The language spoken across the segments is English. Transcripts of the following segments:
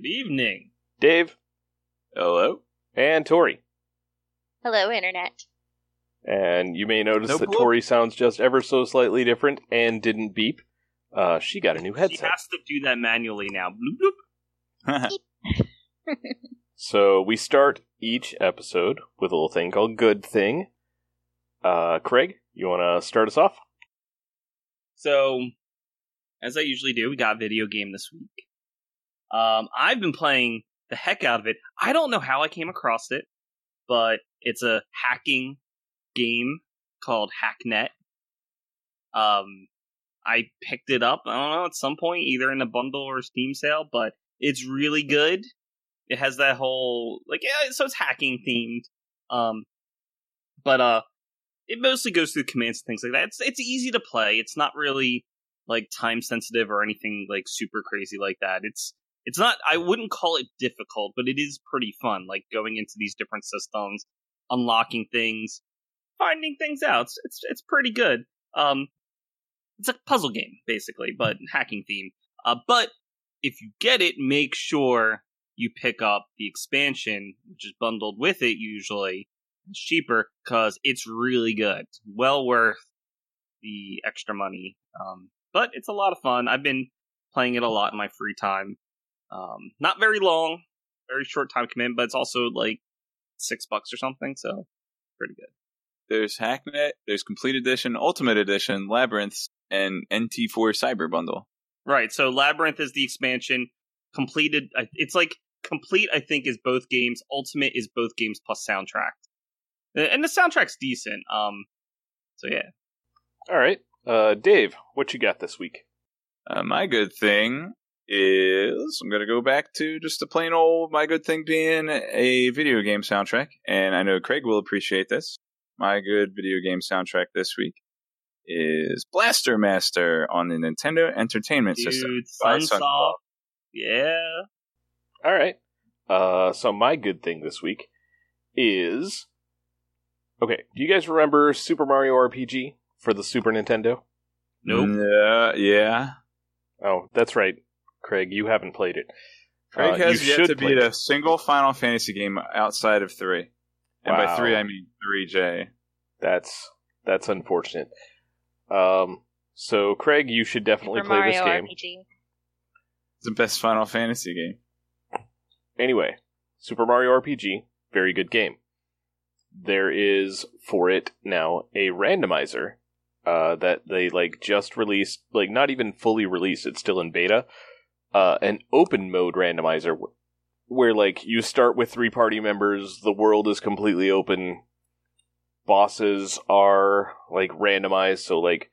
Good evening. Dave, Hello. and Tori. Hello, Internet. And you may notice Nope, that nope. Tori sounds just ever so slightly different and didn't beep. Uh, she got a new headset. She has to do that manually now. Bloop, bloop. So we start each episode with a little thing called Good Thing. Uh, Craig, you want to start us off? So, as I usually do, we got a video game this week. Um, I've been playing the heck out of it. I don't know how I came across it, but it's a hacking game called Hacknet. Um, I picked it up, I don't know, at some point, either in a bundle or a Steam sale, but it's really good. It has that whole, like, yeah, so it's hacking themed. Um, but, uh, it mostly goes through commands and things like that. It's it's easy to play. It's not really like time sensitive or anything like super crazy like that. It's it's not I wouldn't call it difficult, but it is pretty fun like going into these different systems, unlocking things, finding things out. It's it's, it's pretty good. Um it's a puzzle game basically, but hacking theme. Uh but if you get it, make sure you pick up the expansion which is bundled with it usually it's cheaper because it's really good. Well worth the extra money. Um, but it's a lot of fun. I've been playing it a lot in my free time. Um, not very long, very short time commitment, but it's also like six bucks or something, so pretty good. There's Hacknet, there's Complete Edition, Ultimate Edition, Labyrinths, and NT4 Cyber Bundle. Right. So Labyrinth is the expansion. Completed. It's like complete. I think is both games. Ultimate is both games plus soundtrack. And the soundtrack's decent. Um. So yeah. All right. Uh, Dave, what you got this week? Uh, my good thing is I'm going to go back to just a plain old my good thing being a video game soundtrack, and I know Craig will appreciate this. My good video game soundtrack this week is Blaster Master on the Nintendo Entertainment System. Dude, by Sunsoft. Sunsoft. Yeah. All right. Uh, so my good thing this week is okay. Do you guys remember Super Mario RPG for the Super Nintendo? Nope. Yeah, yeah. Oh, that's right, Craig. You haven't played it. Craig Uh, has you yet should to play beat it. a single Final Fantasy game outside of three. And by three, I mean 3J. That's that's unfortunate. Um, so Craig, you should definitely Super play Mario this game. RPG. It's the best Final Fantasy game. Anyway, Super Mario RPG, very good game. There is for it now a randomizer uh, that they like just released, like not even fully released. It's still in beta. Uh, an open mode randomizer wh- where like you start with three party members. The world is completely open. Bosses are like randomized, so like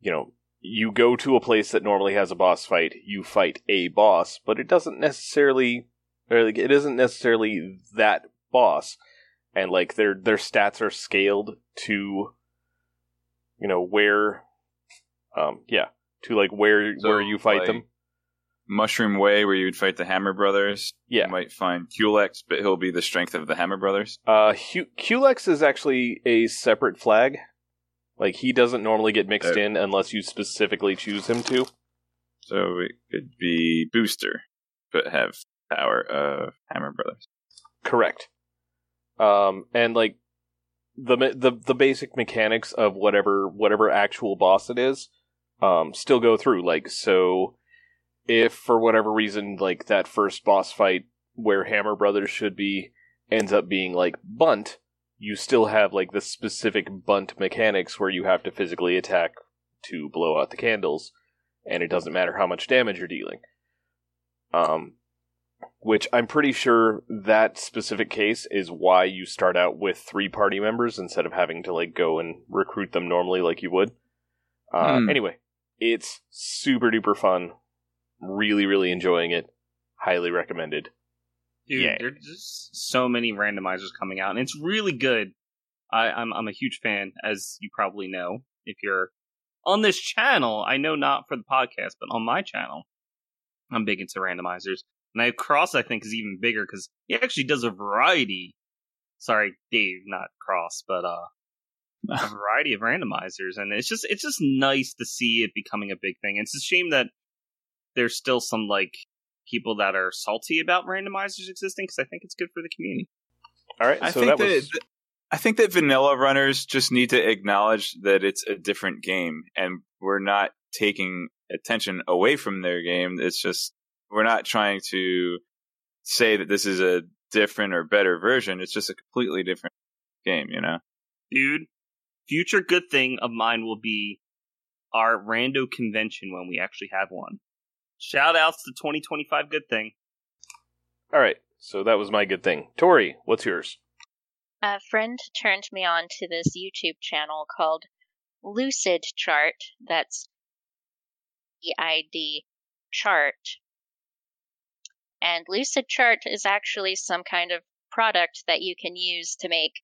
you know you go to a place that normally has a boss fight. You fight a boss, but it doesn't necessarily or like it isn't necessarily that boss and like their their stats are scaled to you know where um yeah to like where So, where you fight like, them Mushroom Way, where you would fight the Hammer Brothers. yeah You might find Culex, but he'll be the strength of the Hammer Brothers. uh Culex is actually a separate flag like he doesn't normally get mixed Uh, in unless you specifically choose him to So it could be Booster, but have power of Hammer Brothers. Correct. Um, and like the the the basic mechanics of whatever whatever actual boss it is, um, still go through. Like so, if for whatever reason like that first boss fight where Hammer Brothers should be ends up being like Bundt, you still have like the specific Bundt mechanics where you have to physically attack to blow out the candles, and it doesn't matter how much damage you're dealing. Um, which I'm pretty sure that specific case is why you start out with three party members instead of having to like go and recruit them normally like you would. Uh, Hmm. Anyway, it's super duper fun. Really, really enjoying it. Highly recommended. Dude, Yeah. there's just so many randomizers coming out, and it's really good. I, I'm I'm a huge fan, as you probably know. If you're on this channel, I know not for the podcast, but on my channel, I'm big into randomizers. And I Cross, I think, is even bigger because he actually does a variety. Sorry, Dave, not Cross, but uh, a variety of randomizers, and it's just it's just nice to see it becoming a big thing. It's a shame that there's still some like people that are salty about randomizers existing because I think it's good for the community. All right, I so think that that, was I think that vanilla runners just need to acknowledge that it's a different game, and we're not taking attention away from their game. It's just we're not trying to say that this is a different or better version. It's just a completely different game, you know. Dude, future good thing of mine will be our rando convention when we actually have one. Shout outs to 2025 good thing. all right. So that was my good thing. Tori, what's yours? A friend turned me on to this YouTube channel called Lucid Chart. That's E I D chart. And Lucid Chart is actually some kind of product that you can use to make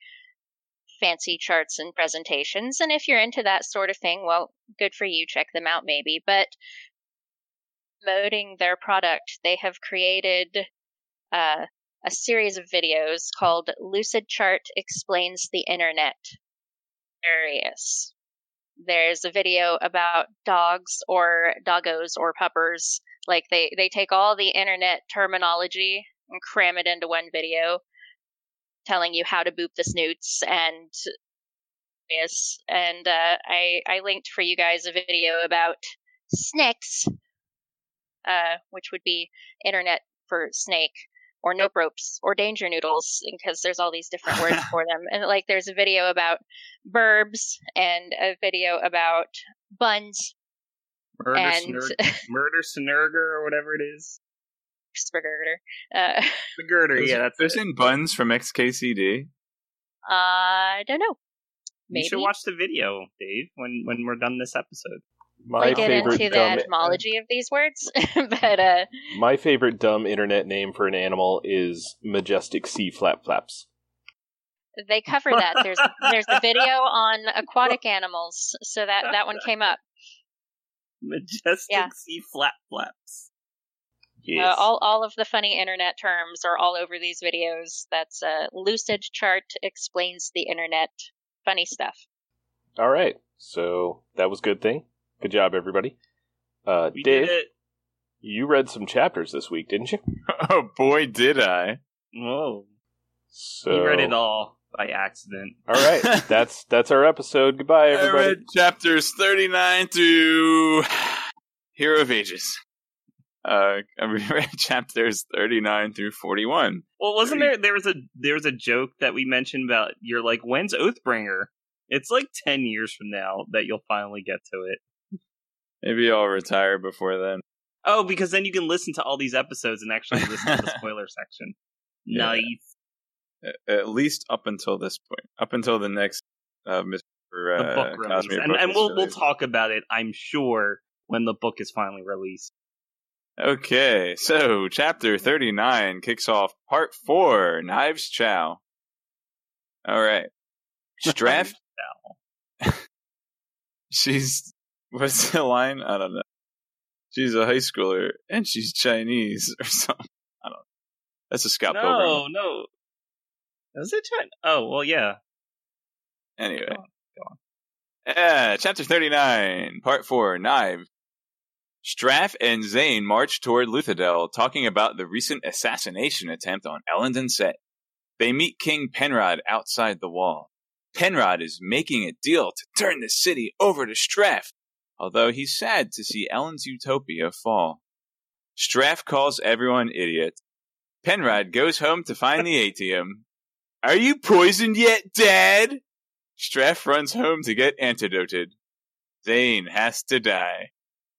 fancy charts and presentations. And if you're into that sort of thing, well, good for you. Check them out, maybe. But promoting their product, they have created uh, a series of videos called Lucid Chart Explains the Internet. Hilarious. There's a video about dogs or doggos or puppers. Like they, they take all the internet terminology and cram it into one video, telling you how to boop the snoots and. And uh, I I linked for you guys a video about snakes, uh, which would be internet for snake or nope ropes or danger noodles because there's all these different words for them and like there's a video about burbs and a video about buns Murder, and Snurg- Murder Snurger or whatever it is. spagurter uh The girder, yeah, that's There's in buns from XKCD. i don't know You should maybe watch the video, Dave, when when we're done this episode. My we get favorite into the etymology of these words but uh my favorite dumb internet name for an animal is majestic sea flap flaps. they cover that there's there's a video on aquatic animals so that that one came up Majestic Yeah. sea flap flaps. Yes. Uh, all all of the funny internet terms are all over these videos. That's uh, Lucid Chart explains the internet. Funny stuff. all right. So that was good thing. Good job, everybody. Uh, We Dave, did it. you read some chapters this week, didn't you? Oh boy, did I! Whoa. So He read it all by accident. All right, that's that's our episode. Goodbye, I everybody. read chapters 39 through Hero of Ages. Uh, I read chapters 39 through 41. Well, wasn't Pretty- there there was a there was a joke that we mentioned about you're like when's Oathbringer? It's like ten years from now that you'll finally get to it. Maybe I'll retire before then. Oh, because then you can listen to all these episodes and actually listen to the spoiler section. Yeah. Nice. At least up until this point. Up until the next uh, Mr. Uh, book release, Cosmere and, book and we'll we'll talk about it. I'm sure when the book is finally released. Okay, so chapter 39 kicks off part 4 Knives Chau. All right. Straff, she's. What's the line? I don't know. She's a high schooler and she's Chinese or something. I don't know. That's a Scott Pilgrim. No, no. Is it China? Oh, well, yeah. Anyway. Go on, go on. Yeah, chapter 39, part 4, Knife. Straff and Zane march toward Luthadel, talking about the recent assassination attempt on Ellendon Cett. They meet King Penrod outside the wall. Penrod is making a deal to turn the city over to Straff, although he's sad to see Elend's utopia fall. Straff calls everyone idiot. Penrod goes home to find the atium. Are you poisoned yet, Dad? Straff runs home to get antidoted. Zane has to die.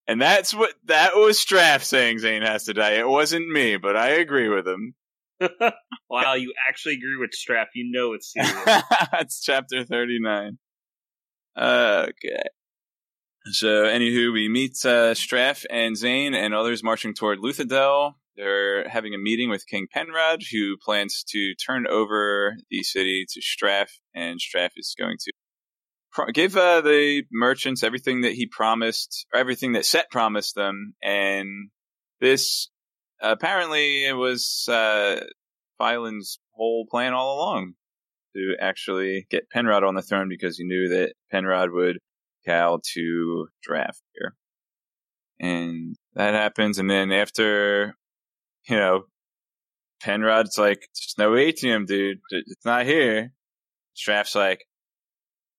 And that's what, that was Straff saying Zane has to die. It wasn't me, but I agree with him. wow, you actually agree with Straff. You know it's serious. That's chapter 39. Okay. So, anywho, we meet uh, Straff and Zane and others marching toward Luthadel. they're having a meeting with King Penrod, who plans to turn over the city to Straff, and Straff is going to pro- give uh, the merchants everything that he promised, or everything that Cett promised them, and this apparently it was uh, whole plan all along to actually get Penrod on the throne because he knew that Penrod would cow to draft here. And that happens, and then after, you know, Penrod's like, there's no atium, dude. It's not here. Straff's like,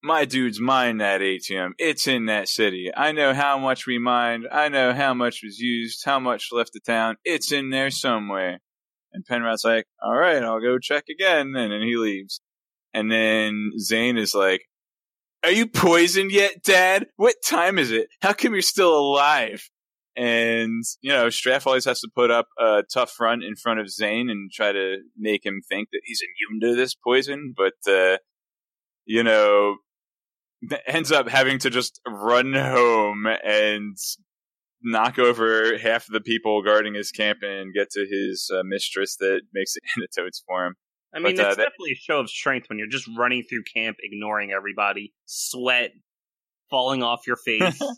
my dude's mined that atium. It's in that city. I know how much we mined. I know how much was used, how much left the town. It's in there somewhere. And Penrod's like, all right, I'll go check again. And then he leaves. And then Zane is like, are you poisoned yet, Dad? What time is it? How come you're still alive? And, you know, Straff always has to put up a tough front in front of Zane and try to make him think that he's immune to this poison. But, uh, you know, ends up having to just run home and knock over half of the people guarding his camp and get to his uh, mistress that makes the antidotes for him. I mean, But, uh, it's that- definitely a show of strength when you're just running through camp, ignoring everybody, sweat falling off your face.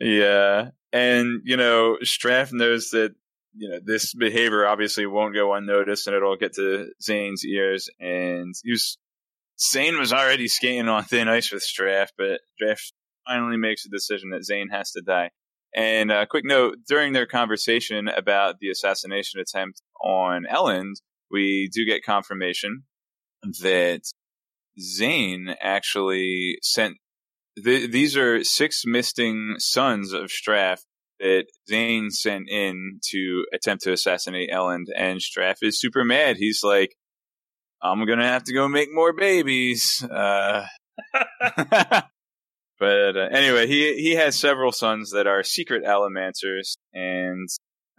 Yeah. And, you know, Straff knows that, you know, this behavior obviously won't go unnoticed and it'll get to Zane's ears. And he was, Zane was already skating on thin ice with Straff, but Straff finally makes a decision that Zane has to die. And a quick note during their conversation about the assassination attempt on Elend, we do get confirmation that Zane actually sent th- these are six missing sons of Straff that Zane sent in to attempt to assassinate Elend, and Straff is super mad. He's like, "I'm gonna have to go make more babies." Uh, but uh, anyway, he he has several sons that are secret Allomancer's, and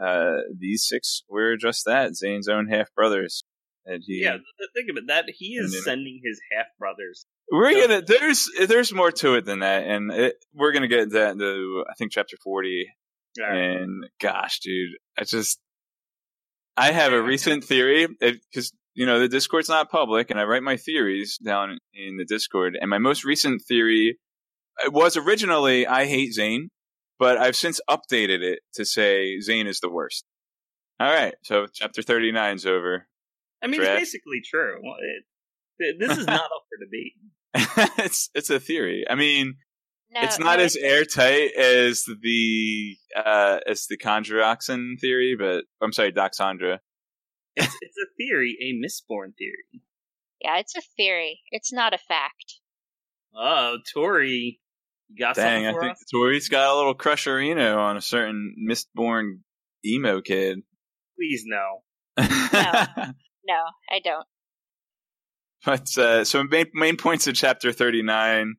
uh, these six were just that Zane's own half brothers. And he, yeah, think of it. That he is sending his half brothers. we're So- gonna there's there's more to it than that, and it, we're gonna get that into I think chapter forty. And gosh, dude, I just I have a recent theory because you know the Discord's not public, and I write my theories down in the Discord. And my most recent theory was originally I hate Zane, but I've since updated it to say Zane is the worst. All right, so chapter thirty nine's over. I mean, Draft. it's basically true. Well, It, this is not up for debate. it's it's a theory. I mean, No, it's not no, as airtight as the uh as the Conjuroxin theory, but I'm sorry, Doxandra. It's, it's a theory, a Mistborn theory. Yeah, it's a theory. It's not a fact. Oh, Tori, you got Dang, something I think us? Tori's got a little crusherino on a certain mistborn emo kid. Please no. No, I don't. but uh, so main, main points of chapter 39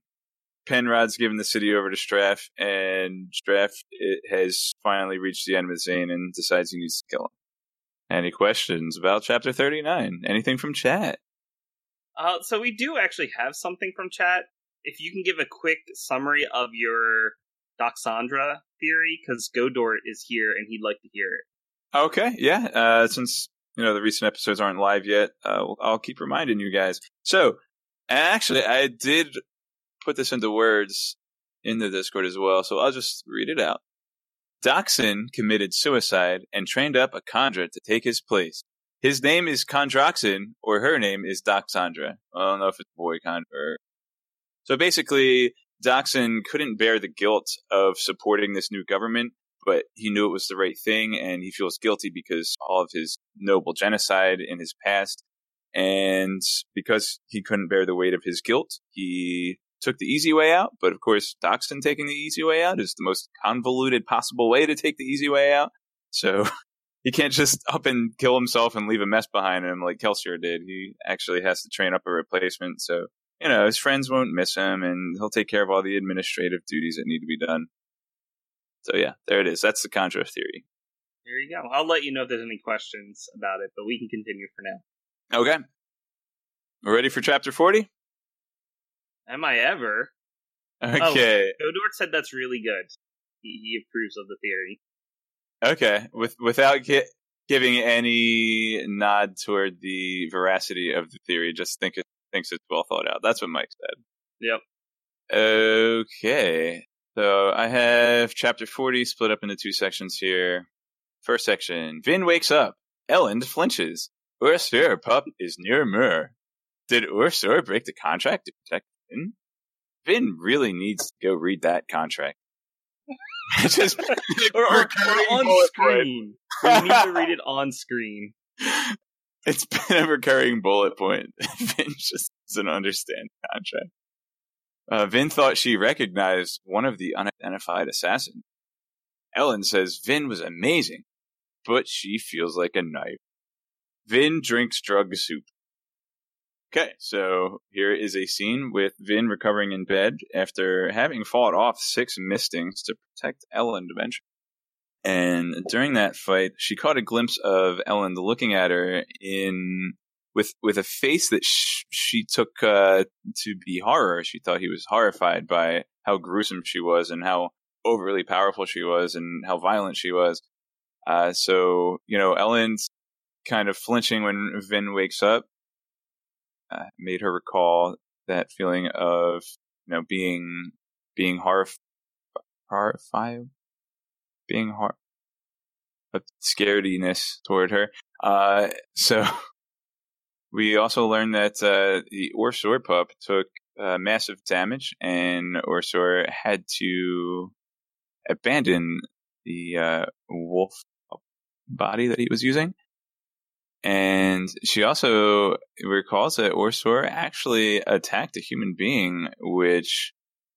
penrod's given the city over to straff and straff it has finally reached the end with zane and decides he needs to kill him any questions about chapter 39 anything from chat Uh, so we do actually have something from chat. If you can give a quick summary of your Doxandra theory, because Godor is here and he'd like to hear it. Okay, yeah. Uh, since you know the recent episodes aren't live yet, uh, I'll keep reminding you guys. So, actually, I did put this into words in the Discord as well, so I'll just read it out. Dockson committed suicide and trained up a kandra to take his place. His name is Chondroxin, or her name is Doxandra. I don't know if it's boy kandra. Or... So basically, Dockson couldn't bear the guilt of supporting this new government but he knew it was the right thing and he feels guilty because all of his noble genocide in his past. And because he couldn't bear the weight of his guilt he took the easy way out. But of course Dockson taking the easy way out is the most convoluted possible way to take the easy way out. So he can't just up and kill himself and leave a mess behind him like Kelsier did. He actually has to train up a replacement. So you know his friends won't miss him and he'll take care of all the administrative duties that need to be done so yeah, there it is. That's the Contra theory. There you go. I'll let you know if there's any questions about it, but we can continue for now. Okay. We're ready for chapter 40? Am I ever? Oh, okay. Godor said that's really good. He, he approves of the theory. Okay. With without giving any nod toward the veracity of the theory. Just think thinks it's well thought out. That's what Mike said. Yep. Okay. So I have chapter 40 split up into two sections here. First section Vin wakes up. Elend flinches. OreSeur pup is near Mur. Did OreSeur break the contract to protect Vin? Vin really needs to go read that contract. Just or, or, or on screen. We need to read it on screen. It's been a recurring bullet point. Vin just doesn't understand contract. Uh, Vin thought she recognized one of the unidentified assassins. Elend says Vin was amazing, but she feels like a knife. Vin drinks drug soup. Okay, so here is a scene with Vin recovering in bed after having fought off six mistings to protect Ellen eventually. And during that fight, she caught a glimpse of Elend looking at her in with with a face that sh- she took uh, to be horror. She thought he was horrified by how gruesome she was and how overly powerful she was and how violent she was. Uh, so you know, Elend's kind of flinching when Vin wakes up uh, made her recall that feeling of you know being being horrif- horrified, being hor- a scarediness toward her. Uh, so we also learned that uh, the OreSeur pup took uh, massive damage, and OreSeur had to abandon the uh, wolf body that he was using. And she also recalls that OreSeur actually attacked a human being, which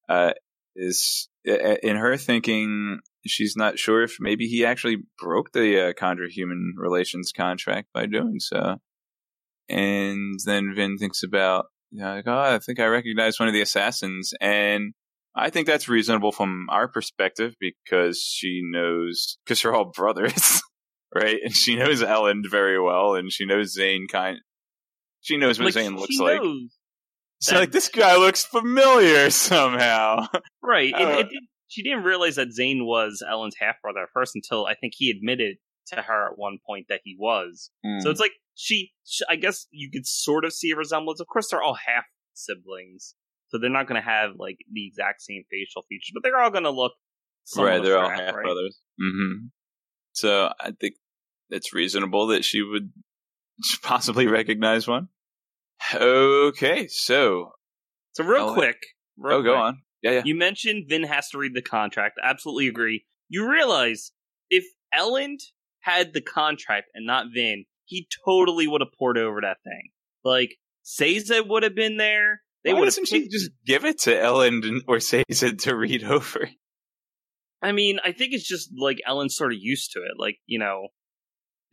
uh, is, in her thinking, she's not sure if maybe he actually broke the uh, kandra human relations contract by doing so. And then Vin thinks about, you know, like, oh, I think I recognize one of the assassins. And I think that's reasonable from our perspective because she knows, because they're all brothers. right? And she knows Elend very well, and she knows Zane kind. She knows what Like, Zane looks like. She's like, this guy looks familiar somehow. Right. It, Uh, it did, she didn't realize that Zane was Elend's half brother at first until I think he admitted to her at one point that he was. Hmm. So it's like she, sh I guess you could sort of see a resemblance. Of course, they're all half siblings, so they're not going to have like the exact same facial features, but they're all going to look. right, they're all half right? brothers. hmm So I think it's reasonable that she would possibly recognize one. Okay, so So real Elend- quick, real oh, go on. Yeah, yeah. You mentioned Vin has to read the contract. Absolutely agree. You realize if Elend had the contract and not Vin, he totally would have poured over that thing. Like Sazed would have been there. They Why would have she just give it to Elend or it to read over? I mean, I think it's just like Elend's sort of used to it. Like you know,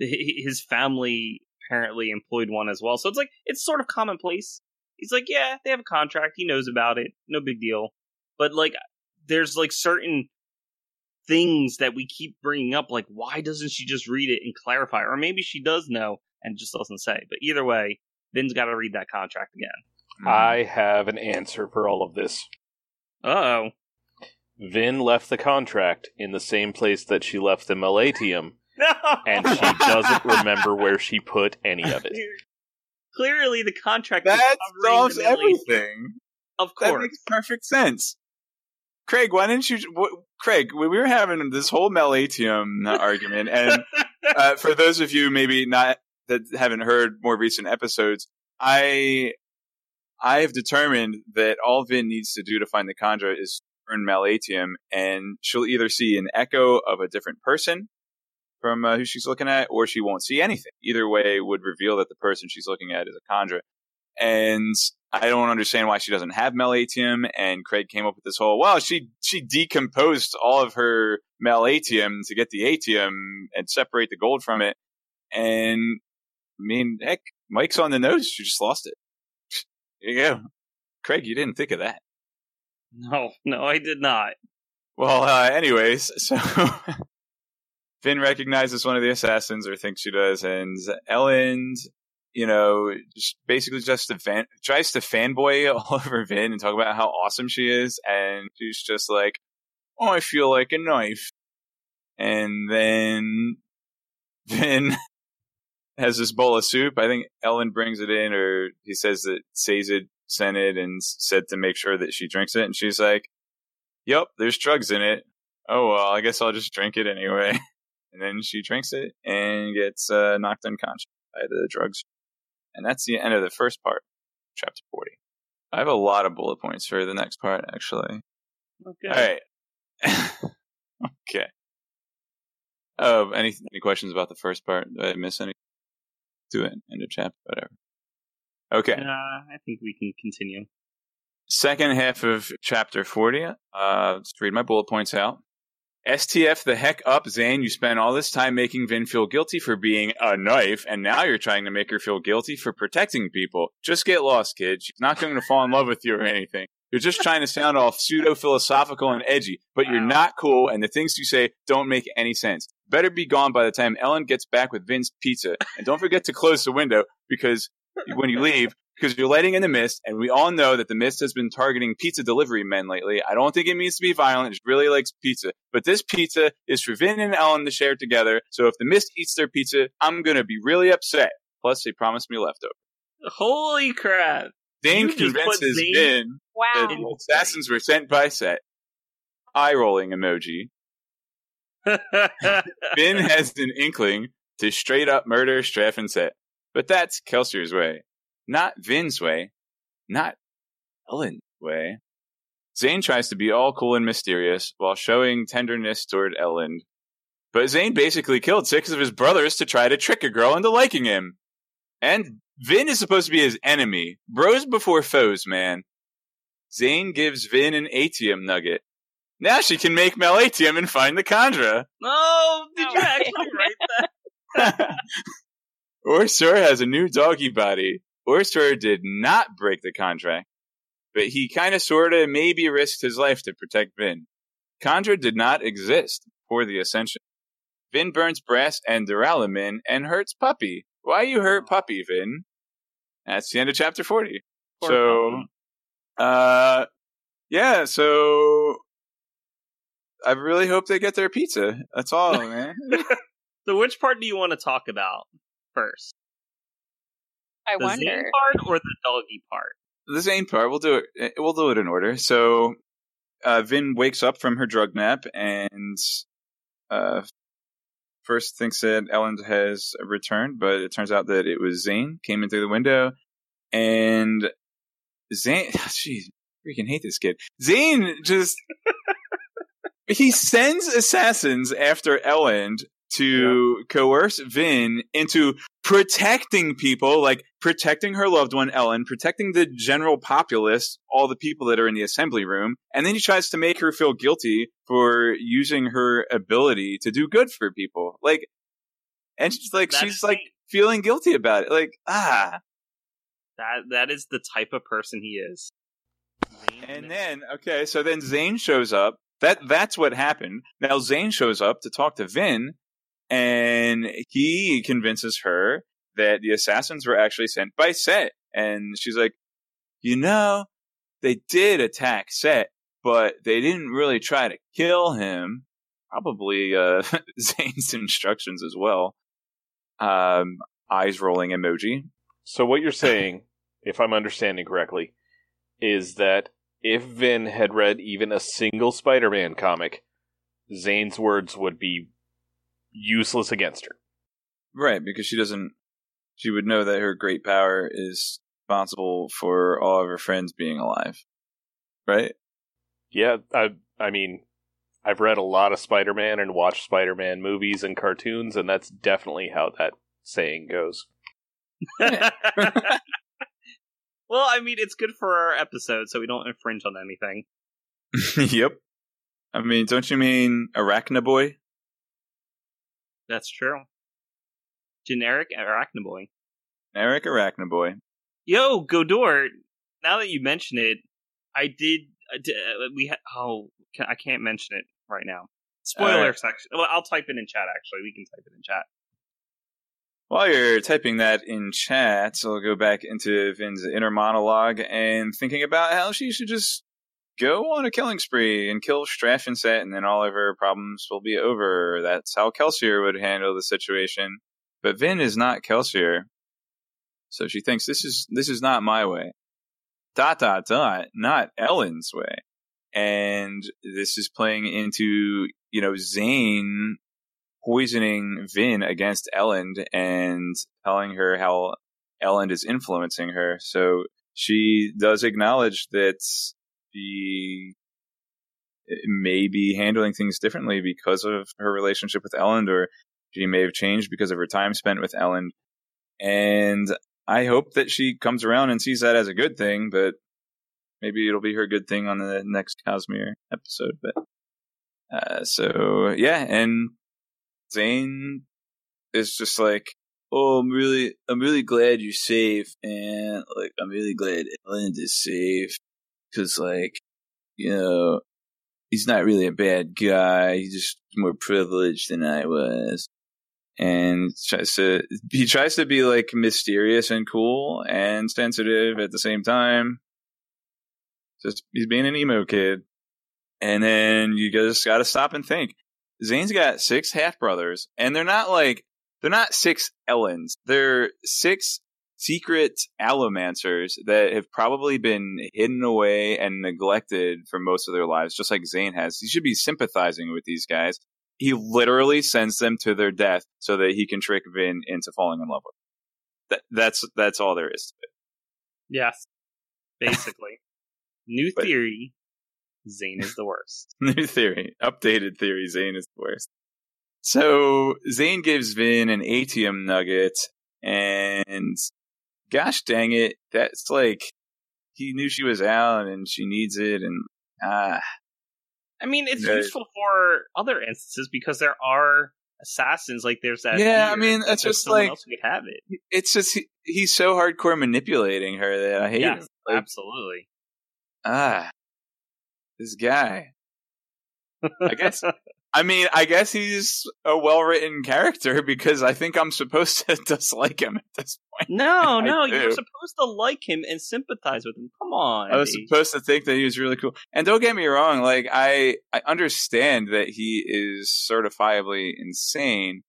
hi- hi- his family apparently employed one as well, so it's like it's sort of commonplace. He's like, yeah, they have a contract. He knows about it. No big deal. But like, there's like certain things that we keep bringing up. Like, why doesn't she just read it and clarify? Or maybe she does know and just doesn't say. But either way, Vin's got to read that contract again. I have an answer for all of this. Uh oh. Vin left the contract in the same place that she left the Malatium, No. and she doesn't remember where she put any of it. Clearly, the contract is That covering solves the Middle East. everything. Of That course. makes perfect sense. Craig, why didn't you? wh- Craig, we were having this whole Malatium argument, and uh, for those of you maybe not that haven't heard more recent episodes, I I have determined that all Vin needs to do to find the kandra is earn Malatium, and she'll either see an echo of a different person from uh, who she's looking at, or she won't see anything. Either way would reveal that the person she's looking at is a kandra. And I don't understand why she doesn't have Malatium. And Craig came up with this whole, well, she she decomposed all of her Malatium to get the Atium and separate the gold from it. And I mean, heck, Mike's on the nose. She just lost it. There you go. Craig, you didn't think of that. No, no, I did not. Well, uh, anyways, so Vin recognizes one of the assassins, or thinks she does, and Elend, you know, just basically just fan, tries to fanboy all over Vin and talk about how awesome she is, and she's just like, "Oh, I feel like a knife," and then Vin has this bowl of soup. I think Elend brings it in, or he says that Sazed sent it and said to make sure that she drinks it. And she's like, Yep, there's drugs in it. Oh, well, I guess I'll just drink it anyway. And then she drinks it and gets uh, knocked unconscious by the drugs. And that's the end of the first part, chapter 40. I have a lot of bullet points for the next part, actually. Okay. All right. okay. Oh, any any questions about the first part? Did I miss any? Do it. End of chapter. Whatever. Okay. Uh, I think we can continue. Second half of chapter forty. Uh, let's read my bullet points out. STF the heck up, Zane. You spent all this time making Vin feel guilty for being a knife, and now you're trying to make her feel guilty for protecting people. Just get lost, kid. She's not going to fall in love with you or anything. You're just trying to sound all pseudo philosophical and edgy, but you're not cool, and the things you say don't make any sense. Better be gone by the time Elend gets back with Vin's pizza. And don't forget to close the window because when you leave, because you're letting in the mist, and we all know that the mist has been targeting pizza delivery men lately. I don't think it means to be violent. It really likes pizza. But this pizza is for Vin and Elend to share together. So if the mist eats their pizza, I'm going to be really upset. Plus, they promised me leftover. Holy crap! Zane You just convinces Vin Wow. that the assassins were sent by Cett. Eye rolling emoji. Vin has an inkling to straight up murder Straff and Cett. But that's Kelsier's way. Not Vin's way. Not Elend's way. Zane tries to be all cool and mysterious while showing tenderness toward Elend. But Zane basically killed six of his brothers to try to trick a girl into liking him. And Vin is supposed to be his enemy. Bros before foes, man. Zane gives Vin an atium nugget. Now she can make malatium and find the kandra. Oh, did you actually write that? OreSeur has a new doggy body. OreSeur did not break the contract, but he kind of sort of maybe risked his life to protect Vin. kandra did not exist for the Ascension. Vin burns brass and duralumin and hurts Puppy. Why you hurt Puppy, Vin? That's the end of chapter 40. Poor so, puppy. uh, yeah, so I really hope they get their pizza. That's all, man. So, which part do you want to talk about first? I The Zane wonder. part or the doggy part? the Zane part. We'll do it. We'll do it in order. So, uh, Vin wakes up from her drug nap and uh, first thinks that Elend has returned, but it turns out that it was Zane came in through the window, and Zane. Jeez, freaking hate this kid. Zane just he sends assassins after Elend to coerce Vin into protecting people, like protecting her loved one, Elend, protecting the general populace, all the people that are in the assembly room. And then he tries to make her feel guilty for using her ability to do good for people. Like, and she's like, That's she's like feeling guilty about it. Like, ah. That that is the type of person he is. And then, okay, so then Zane shows up. That that's what happened. Now Zane shows up to talk to Vin, and he convinces her that the assassins were actually sent by Cett. And she's like, you know, they did attack Cett, but they didn't really try to kill him. Probably uh, Zane's instructions as well. Um, eyes rolling emoji. So what you're saying, if I'm understanding correctly, is that if Vin had read even a single Spider-Man comic, Zane's words would be useless against her. Right, because she doesn't. She would know that her great power is responsible for all of her friends being alive. Right? Yeah, I I mean, I've read a lot of Spider-Man and watched Spider-Man movies and cartoons, and that's definitely how that saying goes. well, I mean, it's good for our episode, so we don't infringe on anything. yep. I mean, don't you mean Arachnaboy? That's true. Generic arachnoboy. Eric Arachnaboy. Yo, Godor. Now that you mention it, I did. I did uh, we ha- oh, I can't mention it right now. Spoiler section. Well, I'll type it in chat. Actually, we can type it in chat. While you're typing that in chat, I'll go back into Vin's inner monologue and thinking about how she should just go on a killing spree and kill Straff and Cett, and then all of her problems will be over. That's how Kelsier would handle the situation. But Vin is not Kelsier, so she thinks this is this is not my way. Dot dot dot, not Elend's way. And this is playing into you know Zane poisoning Vin against Elend and telling her how Elend is influencing her. So she does acknowledge that she may be handling things differently because of her relationship with Elend, or she may have changed because of her time spent with Elend. And I hope that she comes around and sees that as a good thing, but maybe it'll be her good thing on the next Cosmere episode. But uh, so yeah, and Zane is just like, "Oh, I'm really, I'm really glad you're safe, and like, I'm really glad Elend is safe, because like, you know, he's not really a bad guy. He's just more privileged than I was." And tries to he tries to be like mysterious and cool and sensitive at the same time. Just he's being an emo kid. And then you just got to stop and think. Zane's got six half brothers, and they're not like they're not six Elends. They're six secret allomancers that have probably been hidden away and neglected for most of their lives, just like Zane has. He should be sympathizing with these guys. He literally sends them to their death so that he can trick Vin into falling in love with. Them. That, that's that's all there is to it. Yes, basically. New But- theory: Zane is the worst. New theory, updated theory. Zane is the worst. So Zane gives Vin an atium nugget, and gosh dang it, that's like he knew she was out and she needs it, and ah, I mean, it's Right. useful for other instances because there are assassins. Like there's that. Yeah, I mean, that that's just like- else could have it. it's just he, he's so hardcore manipulating her that I hate Yes, him. Like, absolutely. ah, this guy. I guess. I mean, I guess he's a well written character because I think I'm supposed to dislike him at this point. No, no, you're supposed to like him and sympathize with him. Come on. I was Andy. supposed to think that he was really cool. And don't get me wrong, like I I understand that he is certifiably insane,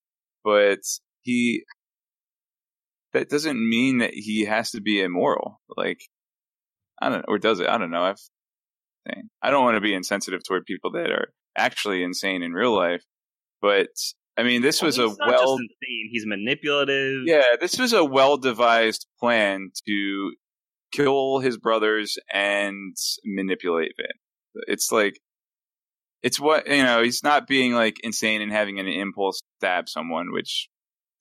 but he that doesn't mean that he has to be immoral. Like I don't or does it? I don't know. I've. I don't want to be insensitive toward people that are actually insane in real life, but I mean this Well, was a well insane. He's manipulative. yeah, this was a well devised plan to kill his brothers and manipulate Vin. It's like it's what you know, he's not being like insane and having an impulse to stab someone, which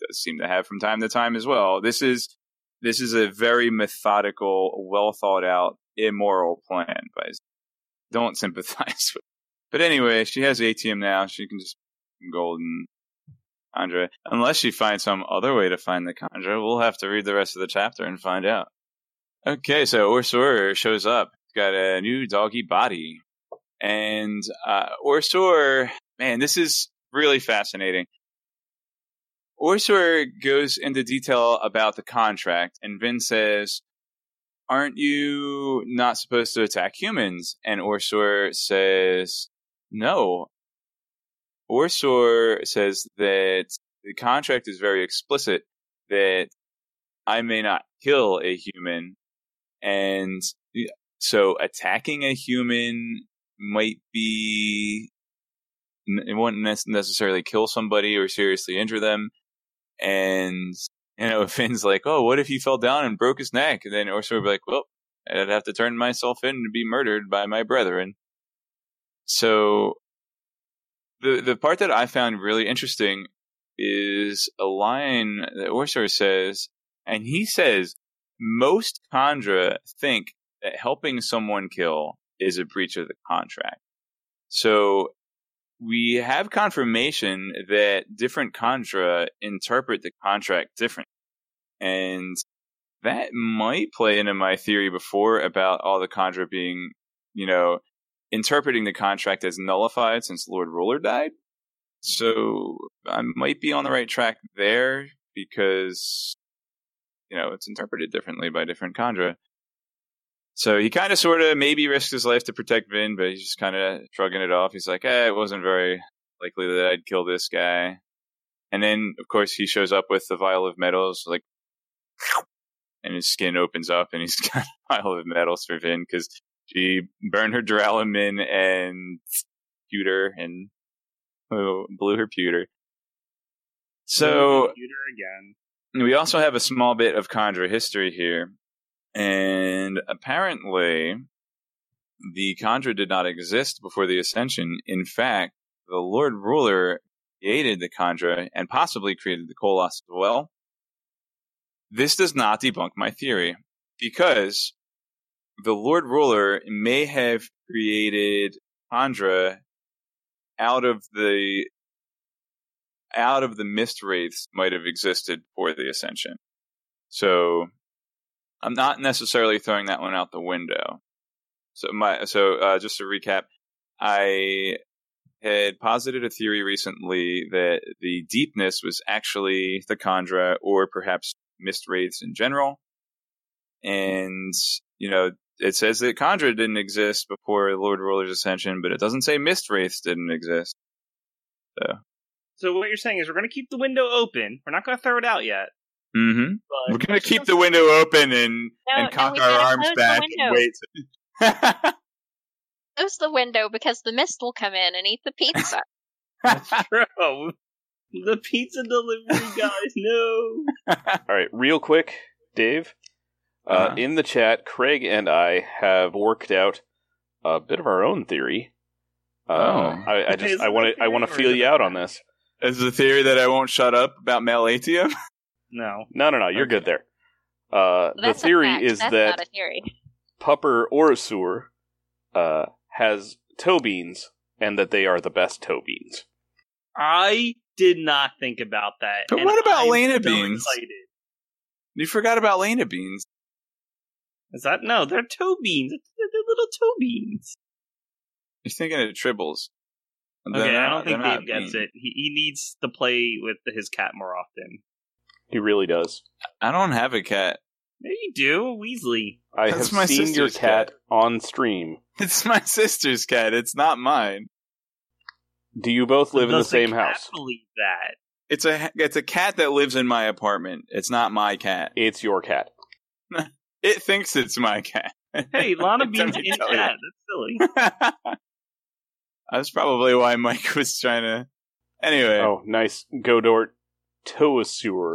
does seem to have from time to time as well. This is this is a very methodical, well thought out, immoral plan by don't sympathize with. But anyway, she has atium now. She can just golden kandra. Unless she finds some other way to find the kandra, we'll have to read the rest of the chapter and find out. Okay, so OreSeur shows up. He's got a new doggy body. And uh, OreSeur, man, this is really fascinating. OreSeur goes into detail about the contract, and Vin says, Aren't you not supposed to attack humans? And OreSeur says, No, OreSeur says that the contract is very explicit that I may not kill a human, and so attacking a human might be it wouldn't necessarily kill somebody or seriously injure them. And you know, Vin's like, "Oh, what if he fell down and broke his neck?" And then OreSeur would be like, "Well, I'd have to turn myself in to be murdered by my brethren." So the the part that I found really interesting is a line that OreSeur says, and he says most kandra think that helping someone kill is a breach of the contract. So we have confirmation that different kandra interpret the contract different. And that might play into my theory before about all the kandra being, you know, interpreting the contract as nullified since Lord Ruler died. So I might be on the right track there because, you know, it's interpreted differently by different kandra. So he kind of sort of maybe risked his life to protect Vin, but he's just kind of shrugging it off. He's like, eh, it wasn't very likely that I'd kill this guy. And then, of course, he shows up with the vial of metals, like, and his skin opens up, and he's got a vial of metals for Vin because she burned her Duralumin and pewter and oh, blew her pewter. So again. we also have a small bit of Kandra history here. And apparently, the Kandra did not exist before the Ascension. In fact, the Lord Ruler created the Kandra and possibly created the Koloss as well. This does not debunk my theory because the Lord Ruler may have created Kandra out of the out of the mist wraiths might have existed for the ascension. So I'm not necessarily throwing that one out the window. So my so uh, just to recap, I had posited a theory recently that the deepness was actually the Kandra or perhaps mist wraiths in general. And you know, it says that Kandra didn't exist before Lord Ruler's ascension, but it doesn't say mist wraiths didn't exist. So So what you're saying is we're going to keep the window open. We're not going to throw it out yet. Mm-hmm. But We're gonna keep the window open and No, and cock we our arms back and wait. Close the window because the mist will come in and eat the pizza. Bro, the pizza delivery guys, no. All right, real quick, Dave. Uh, Uh-huh. In the chat, Craig and I have worked out a bit of our own theory. Uh, Oh. I, I just I want to I want to feel you out on this. Is the theory that I won't shut up about Malatium? No. No, no, no, you're Okay. good there. Uh, the That's a theory fact. is That's that not a theory. Pupper OreSeur uh, has toe beans, and that they are the best toe beans. I did not think about that. But what about I'm Lena so beans? Excited. You forgot about Lena beans. Is that no? They're toe beans. They're, they're little toe beans. You're thinking of tribbles. They're Okay, I don't think they're Dave gets beans. it. He, he needs to play with his cat more often. He really does. I don't have a cat. There you do, Weasley. I That's have my seen your cat, cat. on stream. It's my sister's cat. It's not mine. Do you both live in the Does same cat house? Believe that. It's a it's a cat that lives in my apartment. It's not my cat. It's your cat. It thinks it's my cat. Hey, Lana Beans in tell you. cat. That's silly. That's probably why Mike was trying to. Anyway, Oh, nice. Godort Toasur.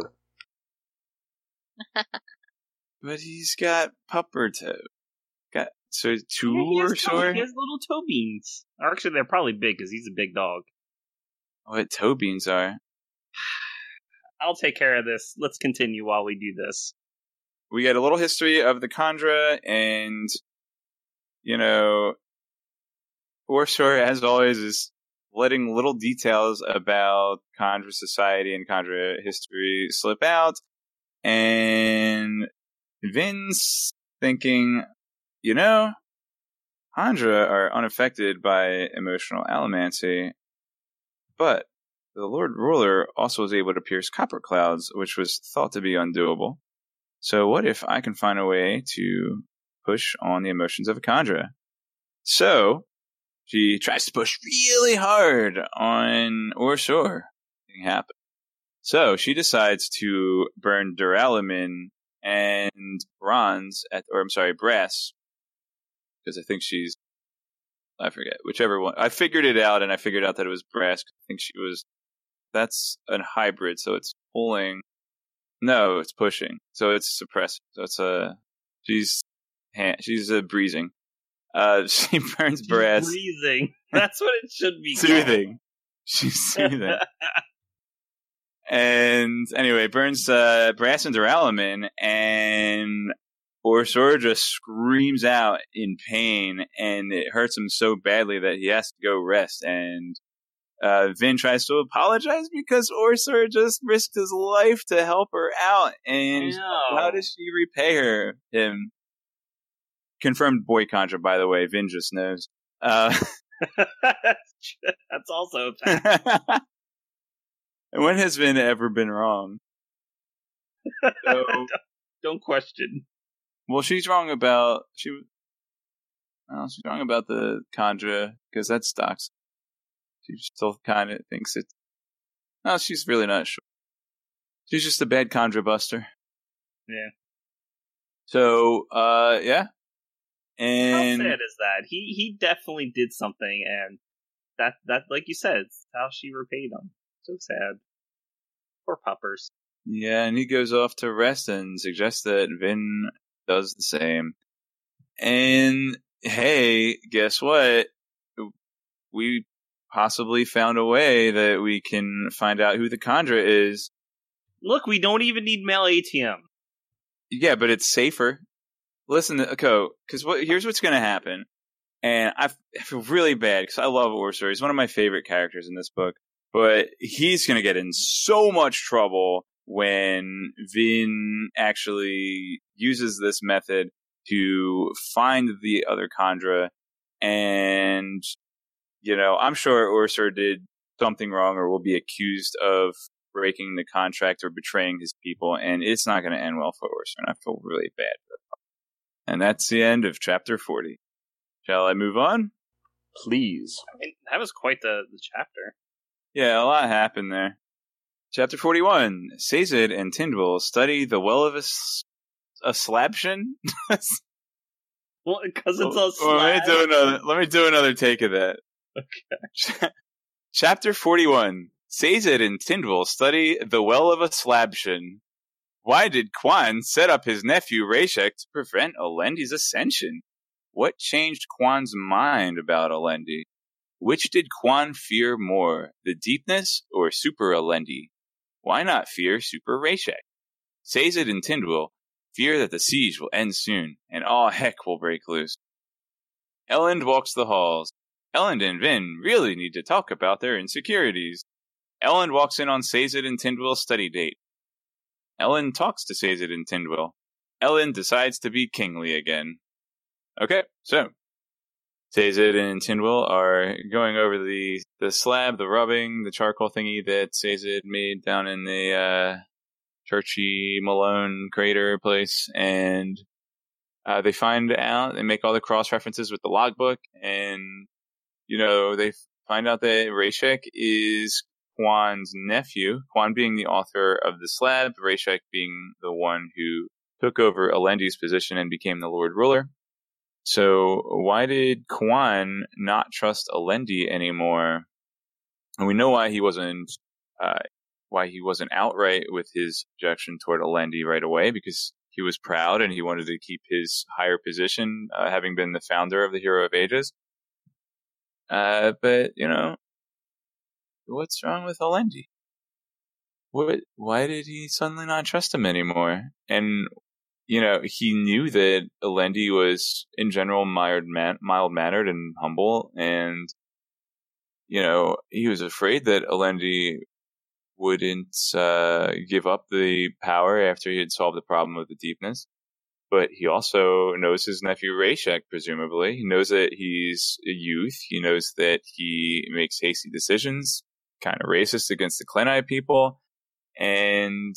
but he's got pupper toe. Got so two Yeah, or has so. He has little toe beans. Or actually, they're probably big because he's a big dog. What toe beans are? I'll take care of this. Let's continue while we do this. We get a little history of the Kandra, and you know, OreSeur, as always, is letting little details about Kandra society and Kandra history slip out, and Vin's thinking, you know, Kandra are unaffected by emotional allomancy, but the Lord Ruler also was able to pierce copper clouds, which was thought to be undoable. So what if I can find a way to push on the emotions of a Kandra? So she tries to push really hard on OreSeur. Nothing happens. So she decides to burn Duralumin and bronze at, or I'm sorry, brass, because I think she's, I forget, whichever one. I figured it out, and I figured out that it was brass. I think she was. That's a hybrid, so it's pulling no, it's pushing. So it's suppressing. So it's a she's she's a breezing. Uh, she burns She's brass, breathing. That's what it should be. called. soothing. She's soothing. and anyway, burns uh, brass and Duralumin, and OreSeur just screams out in pain, and it hurts him so badly that he has to go rest. And uh, Vin tries to apologize because OreSeur just risked his life to help her out, and how does she repay her? Him. Confirmed boy kandra, by the way. Vin just knows. Uh, That's also a fact. And when has Vin ever been wrong? So, Don't question. well, she's wrong about she. well, she's wrong about the Kandra because that's stocks. She still kind of thinks it. No, she's really not sure. She's just a bad Kandra buster. Yeah. So, uh, yeah. How And sad is that? He he definitely did something, and that that like you said, it's how she repaid him. So sad. Poor puppers. Yeah, and he goes off to rest and suggests that Vin does the same. And hey, guess what? We possibly found a way that we can find out who the Kandra is. Look, we don't even need malatium. Yeah, but it's safer. Listen, uh, okay, because what, here's what's going to happen. And I feel really bad because I love OreSeur. He's one of my favorite characters in this book. But he's going to get in so much trouble when Vin actually uses this method to find the other Kandra. And, you know, I'm sure OreSeur did something wrong or will be accused of breaking the contract or betraying his people. And it's not going to end well for OreSeur. And I feel really bad. And that's the end of chapter 40. Shall I move on? Please. I mean, that was quite the, the chapter. Yeah, a lot happened there. Chapter 41. Sazed and Tindwall study the well of a slabshin? Well, because it's all Oh, let me do another. Let me do another take of that. Okay. Chapter forty-one. Sazed and Tindwall study the well of a slabshin. Why did Kwaan set up his nephew Rashek to prevent Alendi's ascension? What changed Kwaan's mind about Alendi? Which did Kwaan fear more, the deepness or Super Alendi? Why not fear Super Rashek? Sazed and Tindwall fear that the siege will end soon, and all heck will break loose. Elend walks the halls. Elend and Vin really need to talk about their insecurities. Elend walks in on Sazed and Tindwall's study date. Elend talks to Sazed and Tindwall. Elend decides to be kingly again. Okay, so Sazed and Tindwall are going over the the slab, the rubbing, the charcoal thingy that Sazed made down in the uh, Churchy Malone crater place, and uh, they find out, they make all the cross references with the logbook, and you know they find out that Rashek is Kwaan's nephew. Kwaan being the author of the slab, Rashek being the one who took over Alendi's position and became the Lord Ruler. So why did Kwaan not trust Alendi anymore? And we know why he wasn't uh, why he wasn't outright with his objection toward Alendi right away because he was proud and he wanted to keep his higher position, uh, having been the founder of the Hero of Ages. Uh, but you know, what's wrong with Alendi? What? Why did he suddenly not trust him anymore? And you know, he knew that Alendi was in general mild man- mild mannered and humble, and you know, he was afraid that Alendi wouldn't uh, give up the power after he had solved the problem of the deepness. But he also knows his nephew Rashek, presumably. He knows that he's a youth. He knows that he makes hasty decisions, kind of racist against the Khlenni people, and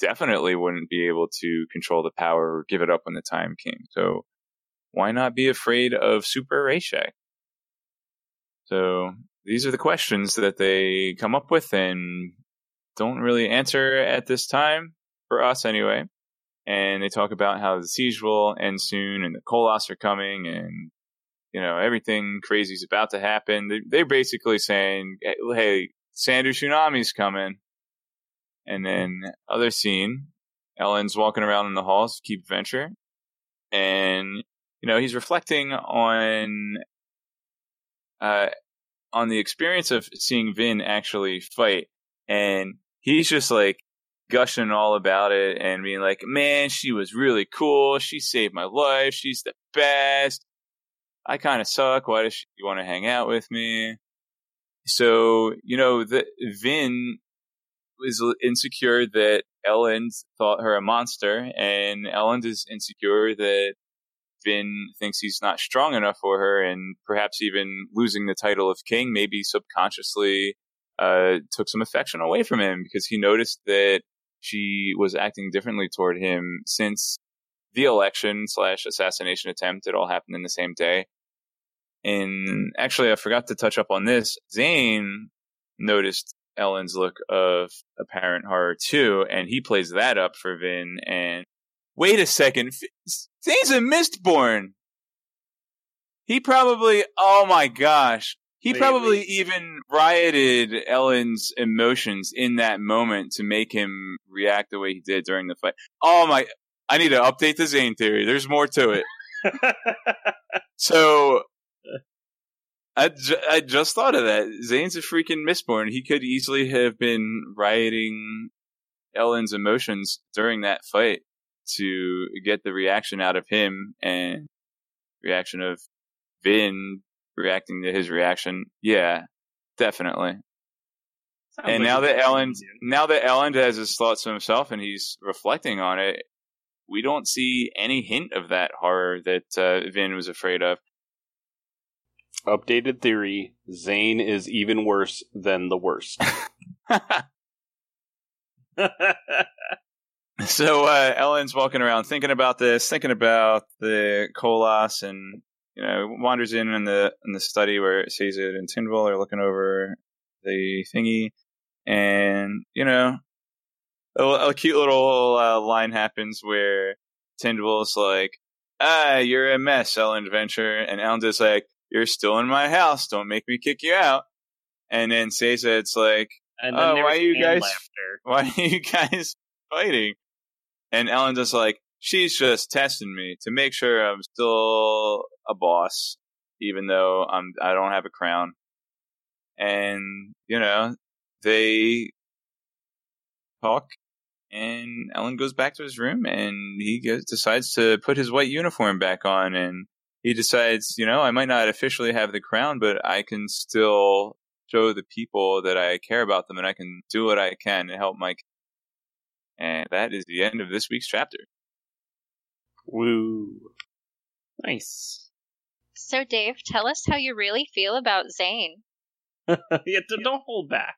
definitely wouldn't be able to control the power or give it up when the time came. So why not be afraid of Super Rashek? So these are the questions that they come up with and don't really answer at this time, for us anyway. And they talk about how the siege will end soon and the Koloss are coming and, you know, everything crazy is about to happen. They- They're basically saying, hey, Sandu Tsunami's coming. And then other scene, Elend's walking around in the halls Keep Venture. And, you know, he's reflecting on, uh, on the experience of seeing Vin actually fight. And he's just like gushing all about it and being like, man, she was really cool. She saved my life. She's the best. I kind of suck. Why does she want to hang out with me? So, you know, the Vin is insecure that Elend thought her a monster, and Elend is insecure that Vin thinks he's not strong enough for her, and perhaps even losing the title of king maybe subconsciously uh, took some affection away from him because he noticed that she was acting differently toward him since the election slash assassination attempt. It all happened in the same day. And actually, I forgot to touch up on this. Zane noticed Elend's look of apparent horror too, and he plays that up for Vin. And wait a second, Zane's a Mistborn. He probably, oh my gosh, he probably even rioted Elend's emotions in that moment to make him react the way he did during the fight. Oh my, I need to update the Zane theory. There's more to it. So, I, ju- I just thought of that. Zane's a freaking mistborn. He could easily have been rioting Elend's emotions during that fight to get the reaction out of him and reaction of Vin reacting to his reaction. Yeah, definitely. Sounds and like now that Elend, now that Elend has his thoughts to himself and he's reflecting on it, we don't see any hint of that horror that uh, Vin was afraid of. Updated theory: Zane is even worse than the worst. so uh, Elend's walking around thinking about this, thinking about the Koloss, and you know wanders in in the in the study where Sazed and Tindwall are looking over the thingy, and you know a, a cute little uh, line happens where Tindwall's like, "Ah, you're a mess, Elend Venture," and Elend's just like, "You're still in my house. Don't make me kick you out." And then Sazed, it's like, Oh, why was you guys- laughter. why are you guys fighting? And Elend just like, she's just testing me to make sure I'm still a boss, even though I'm I don't have a crown. And you know, they talk, and Elend goes back to his room, and he goes, decides to put his white uniform back on, and he decides, you know, I might not officially have the crown, but I can still show the people that I care about them, and I can do what I can to help Mike. And that is the end of this week's chapter. Woo! Nice. So, Dave, tell us how you really feel about Zane. yeah, d- don't hold back.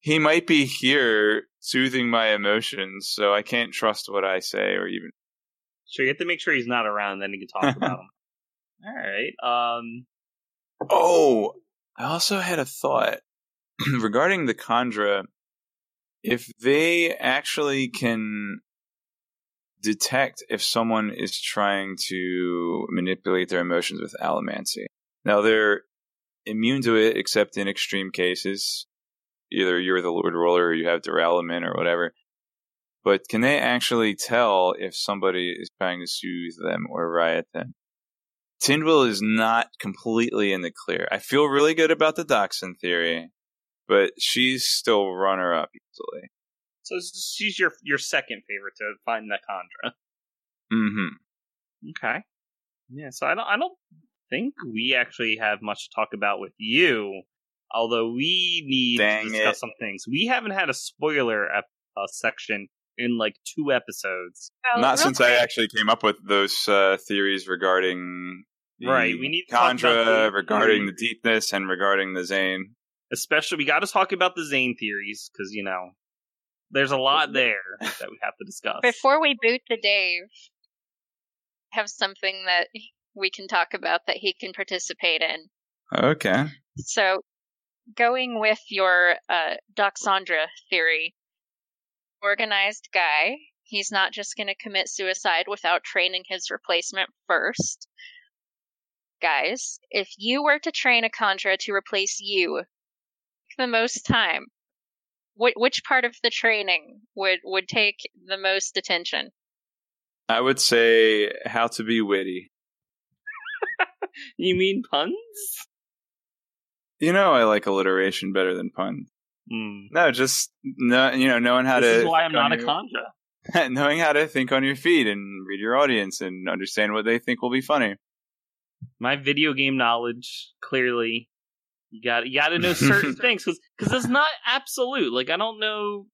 He might be here soothing my emotions, so I can't trust what I say or even. So you have to make sure he's not around, then you can talk about him. All right. Um. Oh, I also had a thought regarding the Kandra. If they actually can detect if someone is trying to manipulate their emotions with allomancy. Now they're immune to it except in extreme cases. Either you're the Lord Ruler or you have duralumin or whatever. But can they actually tell if somebody is trying to soothe them or riot them? Tindwall is not completely in the clear. I feel really good about the Dockson theory, but she's still runner up easily. So she's your your second favorite to find the Kandra. Mm-hmm. Okay. Yeah. So I don't I don't think we actually have much to talk about with you. Although we need Dang to discuss it. some things. We haven't had a spoiler ep- uh, section in like two episodes. Well, Not real since I actually came up with those uh, theories regarding the Right, we need to talk about Kandra, the regarding the deepness, and regarding the Zane. Especially, we got to talk about the Zane theories because you know there's a lot there that we have to discuss. Before we boot the Dave, I have something that we can talk about that he can participate in. Okay. So, going with your uh, Doxandra theory, organized guy, he's not just going to commit suicide without training his replacement first. Guys, if you were to train a Kandra to replace you, the most time, wh- which part of the training would would take the most attention? I would say how to be witty. you mean puns? You know, I like alliteration better than puns. Hmm. No, just no, you know, knowing how This to is why I'm think on not a your- knowing how to think on your feet and read your audience and understand what they think will be funny. My video game knowledge clearly. You got you got to know certain things because because it's not absolute. Like I don't know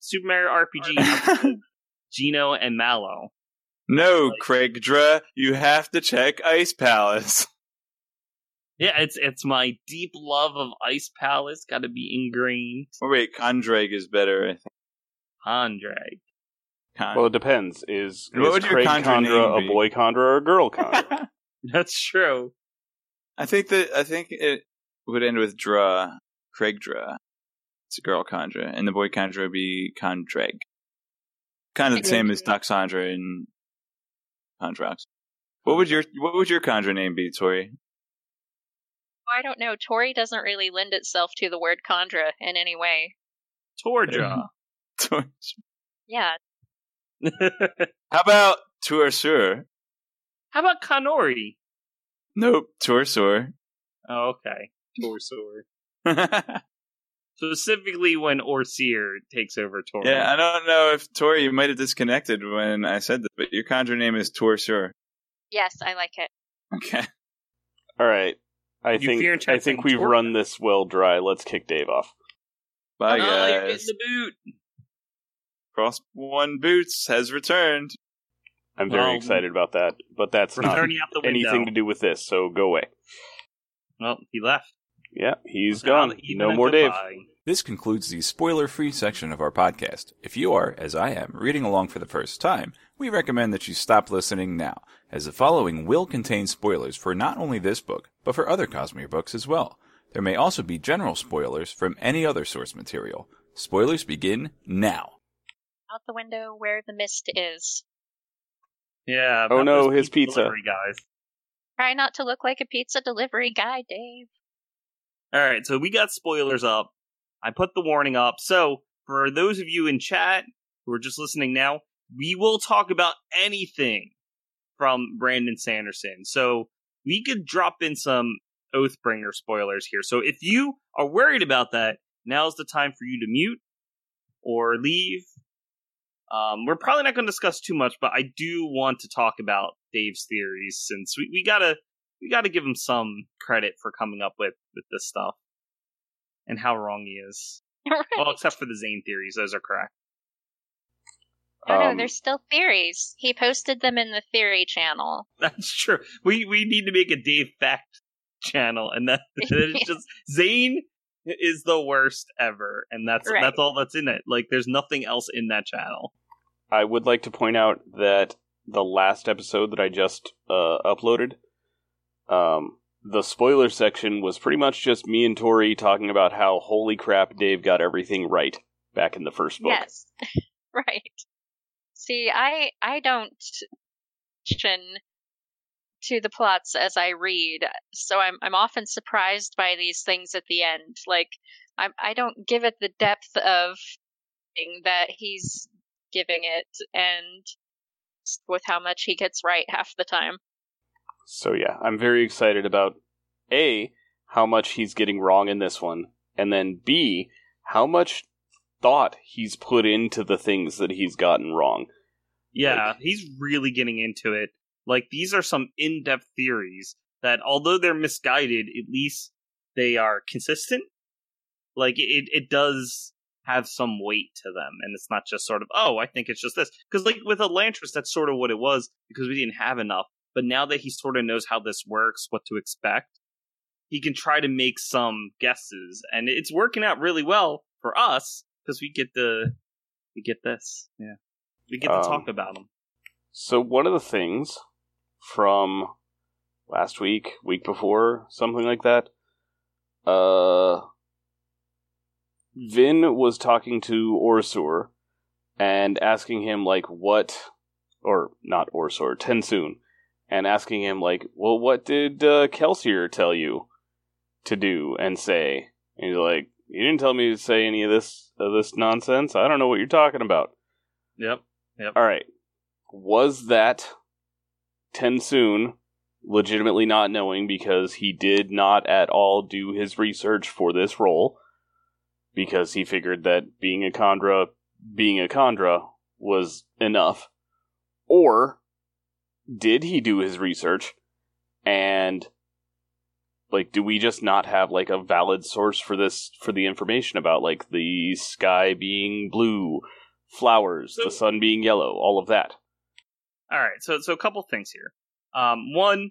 Super Mario RPG, Geno and Mallow. No, Like- Craig Dra, you have to check Ice Palace. Yeah, it's it's my deep love of Ice Palace. Got to be ingrained. Oh, wait, Kondrag is better. I think. Andre. Con- Well, it depends. Is, What is would your Craig Kandra Kandra a boy Kandra or a girl Kandra? That's true. I think that I think it would end with Dra, Craig Dra. It's a girl Kandra, and the boy Kandra would be Condreg. Kind of the same as Doxandra and Condrox. What would your What would your Kandra name be, Tori? I don't know. Tori doesn't really lend itself to the word Kandra in any way. Torja. Tori- Yeah, How about Tursur? How about Kanori? Nope, Tursur. Oh, okay. Torsor. Specifically when OreSeur takes over Tori. Yeah, I don't know if Tori, you might have disconnected when I said that, but your Kandra name is Tursur. yes, I like it. Okay. All right. I You fear think and I think we've Tor- run this well dry. Let's kick Dave off. Bye, oh, you're guys. the boot. Cross One Boots has returned. I'm very Well, excited about that, but that's not turning out the window. anything to do with this. So go away. Well, he left. Yeah, he's Now, gone. No a more Dave. This concludes the spoiler free section of our podcast. If you are, as I am, reading along for the first time, we recommend that you stop listening now, as the following will contain spoilers for not only this book, but for other Cosmere books as well. There may also be general spoilers from any other source material. Spoilers begin now. Out the window where the mist is. Yeah. Oh no, his pizza. delivery guys. Try not to look like a pizza delivery guy, Dave. All right, so we got spoilers up. I put the warning up. So, for those of you in chat who are just listening now, we will talk about anything from Brandon Sanderson. So, we could drop in some Oathbringer spoilers here. So, if you are worried about that, now's the time for you to mute or leave. Um, we're probably not going to discuss too much, but I do want to talk about Dave's theories since we, we gotta we got to give him some credit for coming up with with this stuff and how wrong he is. Well, except for the Zane theories; those are correct. No, no, Um, there's still theories. He posted them in the theory channel. That's true. We we need to make a Dave fact channel, and that it's just Zane is the worst ever, and that's Right. that's all that's in it. Like, there's nothing else in that channel. I would like to point out that the last episode that I just uh, uploaded, um, the spoiler section was pretty much just me and Tori talking about how holy crap Dave got everything right back in the first book. Yes. right. See, I I don't chin to the plots as I read, so I'm I'm often surprised by these things at the end. Like I I don't give it the depth of that he's giving it, and with how much he gets right half the time. So yeah, I'm very excited about A, how much he's getting wrong in this one, and then B, how much thought he's put into the things that he's gotten wrong. Yeah, Like- he's really getting into it. Like these are some in-depth theories that, although they're misguided, at least they are consistent. Like it, it does have some weight to them, and it's not just sort of, oh, I think it's just this. Because like with Elantris, that's sort of what it was because we didn't have enough. But now that he sort of knows how this works, what to expect, he can try to make some guesses, and it's working out really well for us because we get the we get this, yeah, we get to Um, talk about them. So one of the things from last week, week before, something like that, uh, Vin was talking to OreSeur and asking him like what, or not OreSeur, TenSoon, and asking him like, well, what did uh, Kelsier tell you to do and say? And he's like, "You didn't tell me to say any of this of this nonsense. I don't know what you're talking about. Yep. Yep. All right. Was that TenSoon legitimately not knowing because he did not at all do his research for this role because he figured that being a Kandra, being a Kandra was enough? Or did he do his research and like do we just not have like a valid source for this for the information about like the sky being blue flowers, So- the sun being yellow, all of that. All right. So so a couple things here. Um, one,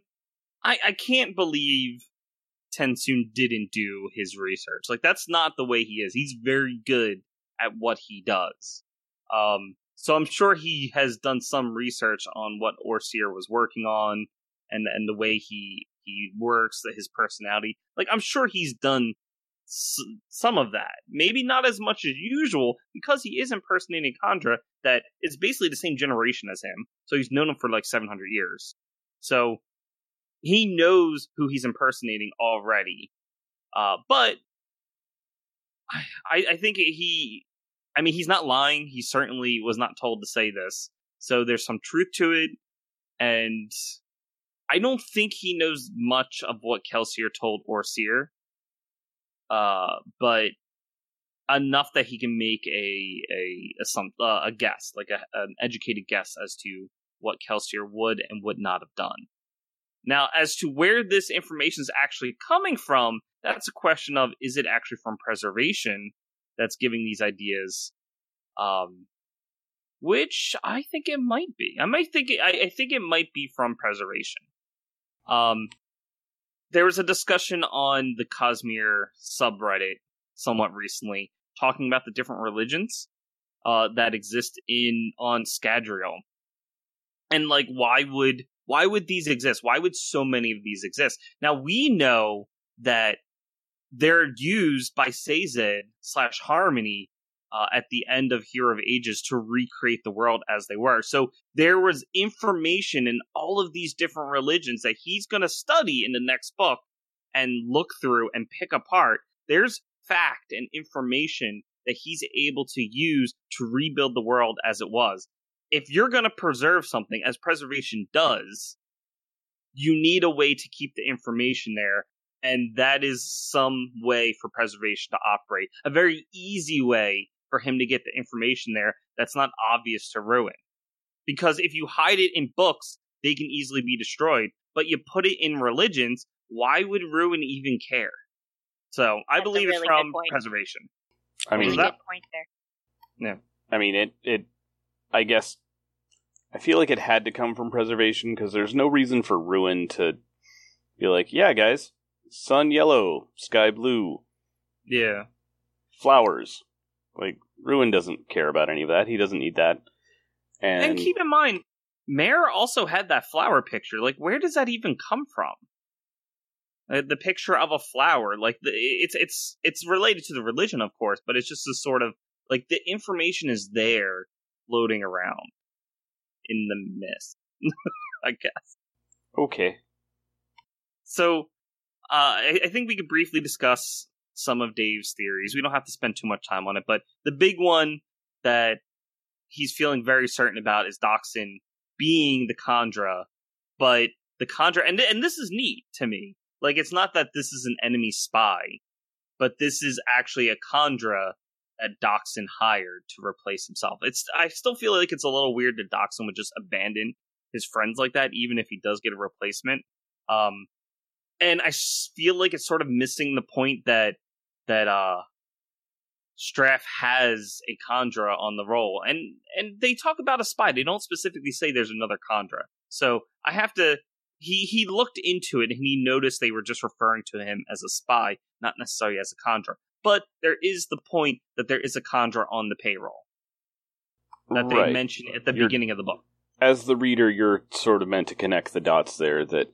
I I can't believe TenSoon didn't do his research. Like that's not the way he is. He's very good at what he does. Um, so I'm sure he has done some research on what OreSeur was working on and and the way he he works, his personality. Like I'm sure he's done s- some of that. Maybe not as much as usual because he is impersonating Kandra that is basically the same generation as him. So he's known him for like 700 years. So he knows who he's impersonating already. Uh, but I, I think he, I mean, he's not lying. He certainly was not told to say this. So there's some truth to it. And I don't think he knows much of what Kelsier told OreSeur. Uh, but enough that he can make a a a, some, uh, a guess, like a, an educated guess as to what Kelsier would and would not have done. Now, as to where this information is actually coming from, that's a question of is it actually from preservation that's giving these ideas? Um, which I think it might be. I might think it, I, I think it might be from preservation. Um, there was a discussion on the Cosmere subreddit somewhat recently, talking about the different religions uh, that exist in on Scadrial, and like why would why would these exist? Why would so many of these exist? Now we know that they're used by Sazed slash Harmony uh, at the end of Hero of Ages to recreate the world as they were. So there was information in all of these different religions that he's going to study in the next book and look through and pick apart. There's fact and information that he's able to use to rebuild the world as it was. If you're going to preserve something, as preservation does, you need a way to keep the information there. And that is some way for preservation to operate. A very easy way for him to get the information there that's not obvious to Ruin. Because if you hide it in books, they can easily be destroyed. But you put it in religions, why would Ruin even care? So I That's believe really it's from point. preservation. I mean, really that- good point there. I mean, it, it, I guess, I feel like it had to come from preservation because there's no reason for Ruin to be like, yeah, guys, sun yellow, sky blue, Yeah. flowers. Like, Ruin doesn't care about any of that. He doesn't need that. And, And keep in mind, Mare also had that flower picture. Like, where does that even come from? Uh, the picture of a flower, like the, it's it's it's related to the religion, of course, but it's just a sort of like the information is there, floating around in the mist. I guess. okay. So, I, I think we could briefly discuss some of Dave's theories. We don't have to spend too much time on it, but the big one that he's feeling very certain about is Dockson being the Kandra, but the Kandra, and and this is neat to me. Like, it's not that this is an enemy spy, but this is actually a Kandra that Dockson hired to replace himself. It's I still feel like it's a little weird that Doxin would just abandon his friends like that, even if he does get a replacement. Um, and I feel like it's sort of missing the point that that uh Straff has a Kandra on the roll, and and they talk about a spy. They don't specifically say there's another Kandra. So I have to. He he looked into it and he noticed they were just referring to him as a spy, not necessarily as a Kandra. But there is the point that there is a Kandra on the payroll that they mention at the You're- beginning of the book. As the reader, you're sort of meant to connect the dots there that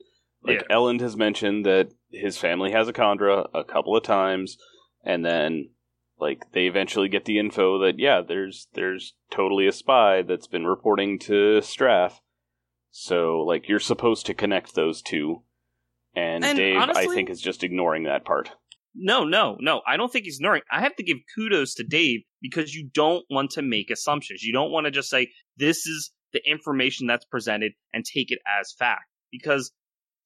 like Yeah. Elend has mentioned that his family has a Kandra a couple of times, and then like they eventually get the info that yeah, there's there's totally a spy that's been reporting to Straff. So like you're supposed to connect those two, and, And Dave I think is just ignoring that part. No, no, no. I don't think he's ignoring. I have to give kudos to Dave because you don't want to make assumptions. You don't want to just say this is the information that's presented and take it as fact because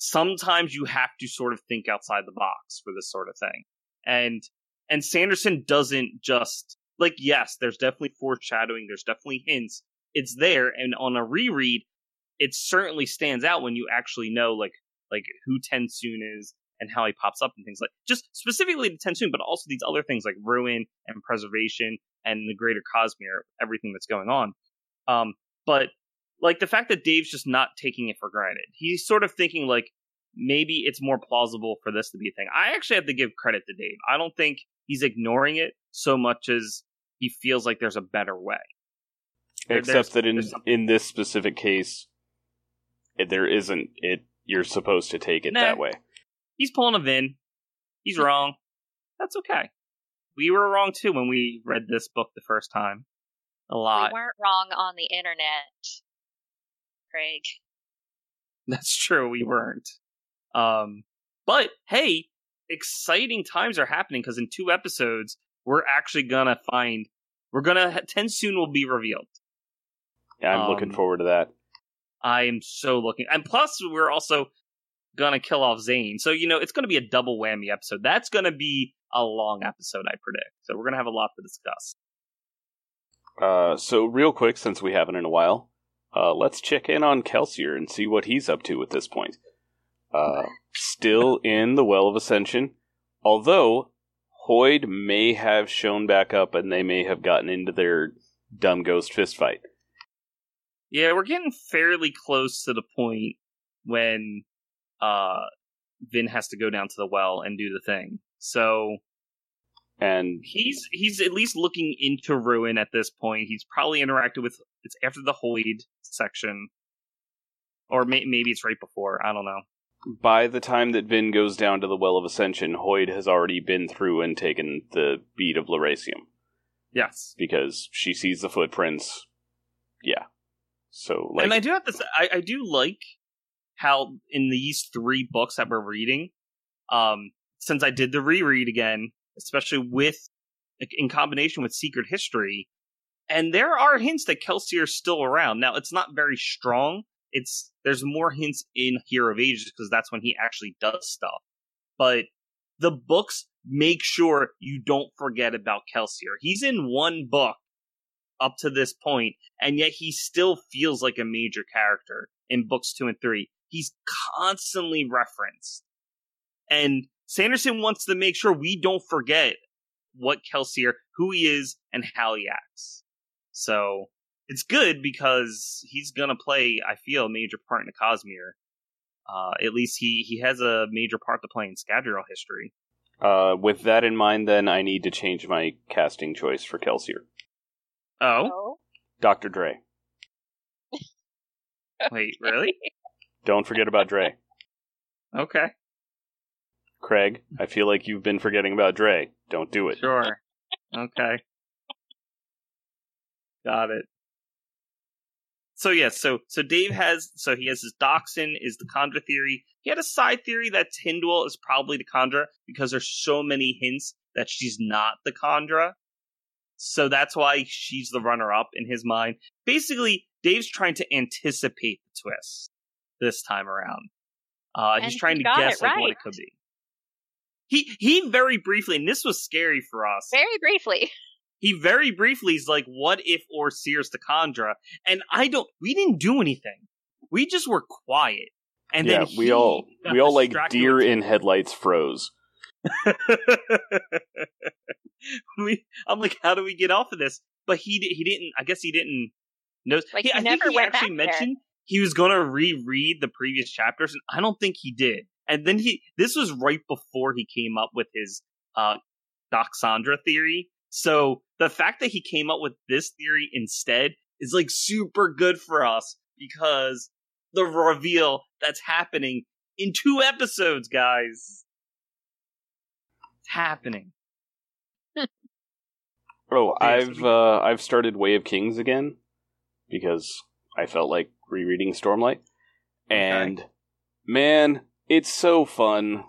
sometimes you have to sort of think outside the box for this sort of thing. And and Sanderson doesn't just like yes, there's definitely foreshadowing, there's definitely hints. It's there and on a reread it certainly stands out when you actually know like like who TenSoon is and how he pops up and things like just specifically the TenSoon, but also these other things like ruin and preservation and the greater Cosmere, everything that's going on. Um, but like the fact that Dave's just not taking it for granted. He's sort of thinking like maybe it's more plausible for this to be a thing. I actually have to give credit to Dave. I don't think he's ignoring it so much as he feels like there's a better way. There- Except that in in this specific case, there isn't it. You're supposed to take it Nah. that way. He's pulling a Vin. He's wrong. That's okay. We were wrong too when we read this book the first time. A lot. We weren't wrong on the internet, Craig. That's true. We weren't. Um, but hey, exciting times are happening because in two episodes we're actually gonna find we're gonna TenSoon will be revealed. Yeah, I'm looking Um, forward to that. I am so looking, and plus we're also gonna kill off Zane. So you know it's gonna be a double whammy episode. That's gonna be a long episode, I predict. So we're gonna have a lot to discuss. Uh, so real quick, since we haven't in a while, uh, let's check in on Kelsier and see what he's up to at this point. Uh, still in the Well of Ascension, although Hoid may have shown back up and they may have gotten into their dumb ghost fist fight. Yeah, we're getting fairly close to the point when uh Vin has to go down to the well and do the thing. So And he's he's at least looking into ruin at this point. He's probably interacted with it's after the Hoid section, or may, maybe it's right before. I don't know. by the time that Vin goes down to the Well of Ascension, Hoid has already been through and taken the bead of Lerasium Yes, because she sees the footprints. Yeah. So, like, and I do have to say, I, I do like how in these three books that we're reading, um, since I did the reread again, especially with in combination with Secret History, and there are hints that Kelsier is still around. Now it's not very strong. It's there's more hints in Hero of Ages because that's when he actually does stuff. But the books make sure you don't forget about Kelsier. He's in one book up to this point, and yet he still feels like a major character in books two and three. He's constantly referenced. And Sanderson wants to make sure we don't forget what Kelsier, who he is, and how he acts. So it's good because he's gonna play, I feel, a major part in the Cosmere. Uh, at least he, he has a major part to play in Scadrial history. uh, with that in mind, then I need to change my casting choice for Kelsier. Oh, Oh, Dr. Dre. wait, really? Don't forget about Dre. Okay, Craig, I feel like you've been forgetting about Dre. Don't do it. sure. Okay. Got it. So yes, so so Dave has so he has his Dockson is the Kandra theory. He had a side theory that Tindwall is probably the Kandra because there's so many hints that she's not the Kandra. So that's why she's the runner up in his mind. Basically, Dave's trying to anticipate the twist this time around. Uh, And he's trying he to guess it like what it could be. He he very briefly, and this was scary for us very briefly. he very briefly is like, "What if OreSeur's the Kandra?" And I don't. We didn't do anything. We just were quiet. And yeah, then we all we all like deer in headlights froze. we, I'm like, how do we get off of this? But he he didn't. I guess he didn't know. Like, he, he I think never he went actually back there. mentioned he was going to reread the previous chapters, and I don't think he did. And then he this was right before he came up with his uh Doxandra theory. So the fact that he came up with this theory instead is like super good for us because the reveal that's happening in two episodes, guys. It's happening. Oh, I've uh, I've started Way of Kings again because I felt like rereading Stormlight, and man, it's so fun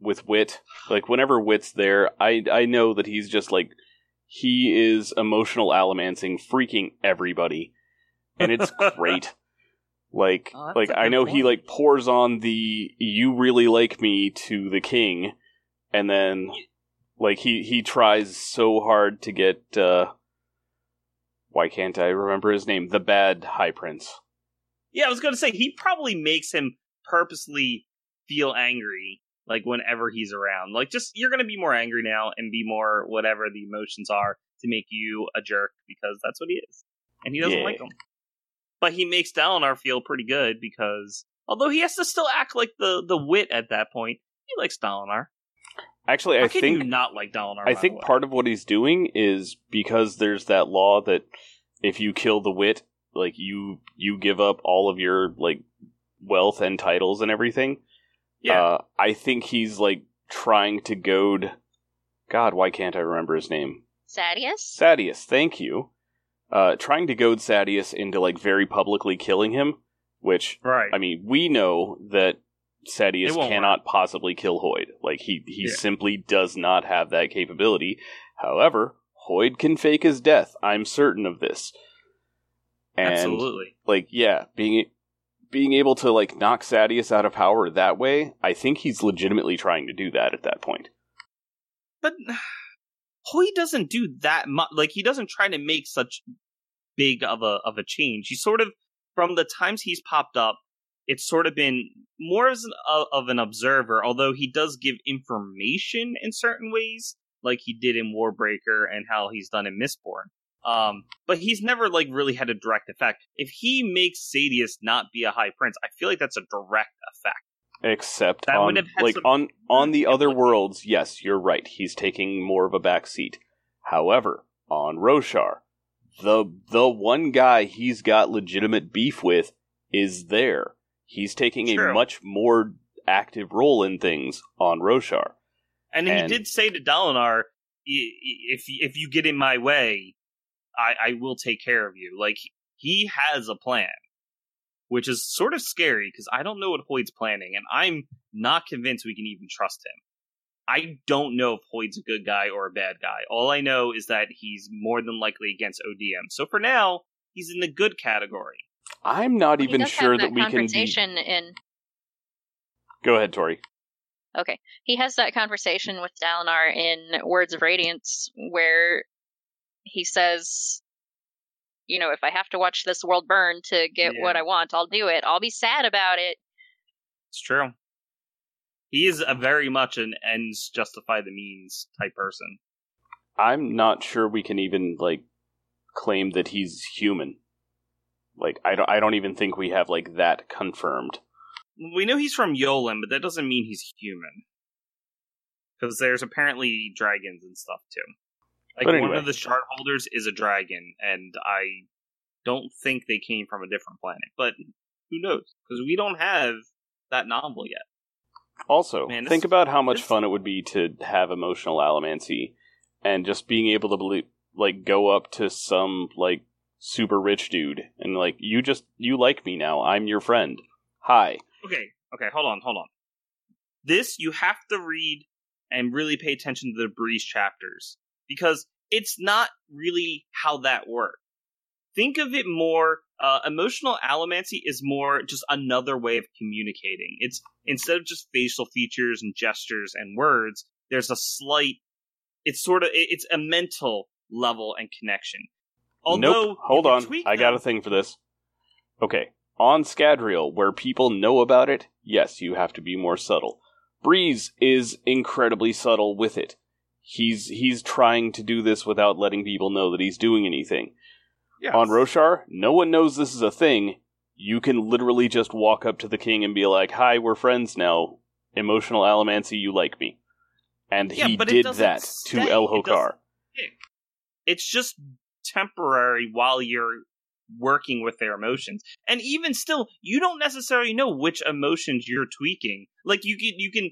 with Wit. Like whenever Wit's there, I I know that he's just like he is emotional allomancing, freaking everybody, and it's great. Like Oh, like a I good know he like pours on the "you really like me" to the king, and then like he he tries so hard to get uh why can't I remember his name? The bad high prince. Yeah, I was going to say he probably makes him purposely feel angry like whenever he's around. Like just you're going to be more angry now and be more whatever the emotions are to make you a jerk because that's what he is. And he doesn't Yeah. like him. But he makes Dalinar feel pretty good because although he has to still act like the the wit at that point, he likes Dalinar. Actually, I think you not like Dalinar? I think part of what he's doing is because there's that law that if you kill the wit, like you you give up all of your like wealth and titles and everything. Yeah. Uh, I think he's like trying to goad. God, why can't I remember his name? Sadeas? Sadeas. Thank you. Uh, trying to goad Sadeas into like very publicly killing him, which right. I mean, we know that Sadeas It won't cannot possibly kill Hoid. Like he he Yeah. simply does not have that capability. However, Hoyd can fake his death. I'm certain of this. And Absolutely. like yeah, being being able to like knock Sadeas out of power that way, I think he's legitimately trying to do that at that point. But Hoid doesn't do that much. Like he doesn't try to make such big of a of a change. He sort of from the times he's popped up, it's sort of been more as an, uh, of an observer. Although he does give information in certain ways, like he did in Warbreaker and how he's done in Mistborn. Um, but he's never like really had a direct effect. If he makes Sadeas not be a high prince, I feel like that's a direct effect. Except That on would have had like some on on the other worlds, yes, you're right. He's taking more of a back seat. However, on Roshar, the the one guy he's got legitimate beef with is there. He's taking a much more active role in things on Roshar. And, he did say to Dalinar, "I- i- "If if you get in my way, I, I will take care of you." Like he has a plan, which is sort of scary because I don't know what Hoid's planning, and I'm not convinced we can even trust him. I don't know if Hoid's a good guy or a bad guy. All I know is that he's more than likely against Odium. So for now, he's in the good category. I'm not Well, even sure have that, we can be. conversation in Go ahead, Tori. Okay. He has that conversation with Dalinar in Words of Radiance where he says, you know, if I have to watch this world burn to get what I want, I'll do it. I'll be sad about it. It's true. He is a very much an ends justify the means type person. I'm not sure we can even like claim that he's human. Like I don't I don't even think we have like that confirmed. We know he's from Yolen, but that doesn't mean he's human. Because there's apparently dragons and stuff too. Like But one of the shard holders is a dragon, and I don't think they came from a different planet. But who knows? Because we don't have that novel yet. Also, Man, think about how much fun it would be to have emotional allomancy and just being able to believe, like go up to some like super rich dude and like you just you like me now. I'm your friend. Hi. Okay, okay, hold on, hold on. This you have to read and really pay attention to the Breeze chapters because it's not really how that works. Think of it more. Uh, emotional allomancy is more just another way of communicating. It's instead of just facial features and gestures and words. There's a slight. It's sort of. It's a mental level and connection. Although, nope. Hold on. I got a thing for this. Okay. On Scadrial, where people know about it, yes, you have to be more subtle. Breeze is incredibly subtle with it. He's he's trying to do this without letting people know that he's doing anything. Yes. On Roshar, no one knows this is a thing. You can literally just walk up to the king and be like, "Hi, we're friends now. Emotional allomancy, you like me." And Yeah, he did that to stay. El It Hokar. it's just temporary while you're working with their emotions and even still you don't necessarily know which emotions you're tweaking like you can you can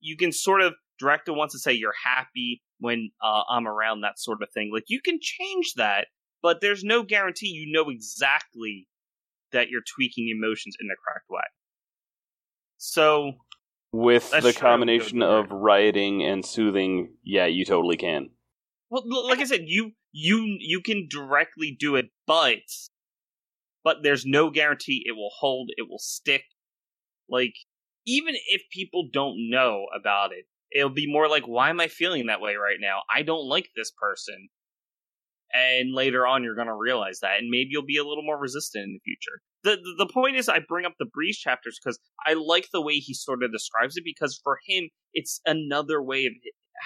you can sort of direct wants to say you're happy when uh, i'm around that sort of thing like you can change that but there's no guarantee you know exactly that you're tweaking emotions in the correct way so With the combination of rioting and soothing, yeah, you totally can. Well, like I said, you you you can directly do it, but but there's no guarantee it will hold, it will stick. Like even if people don't know about it, it'll be more like, why am I feeling that way right now? I don't like this person. And later on, you're going to realize that, and maybe you'll be a little more resistant in the future. The, the the point is, I bring up the breeze chapters because I like the way he sort of describes it. Because for him, it's another way of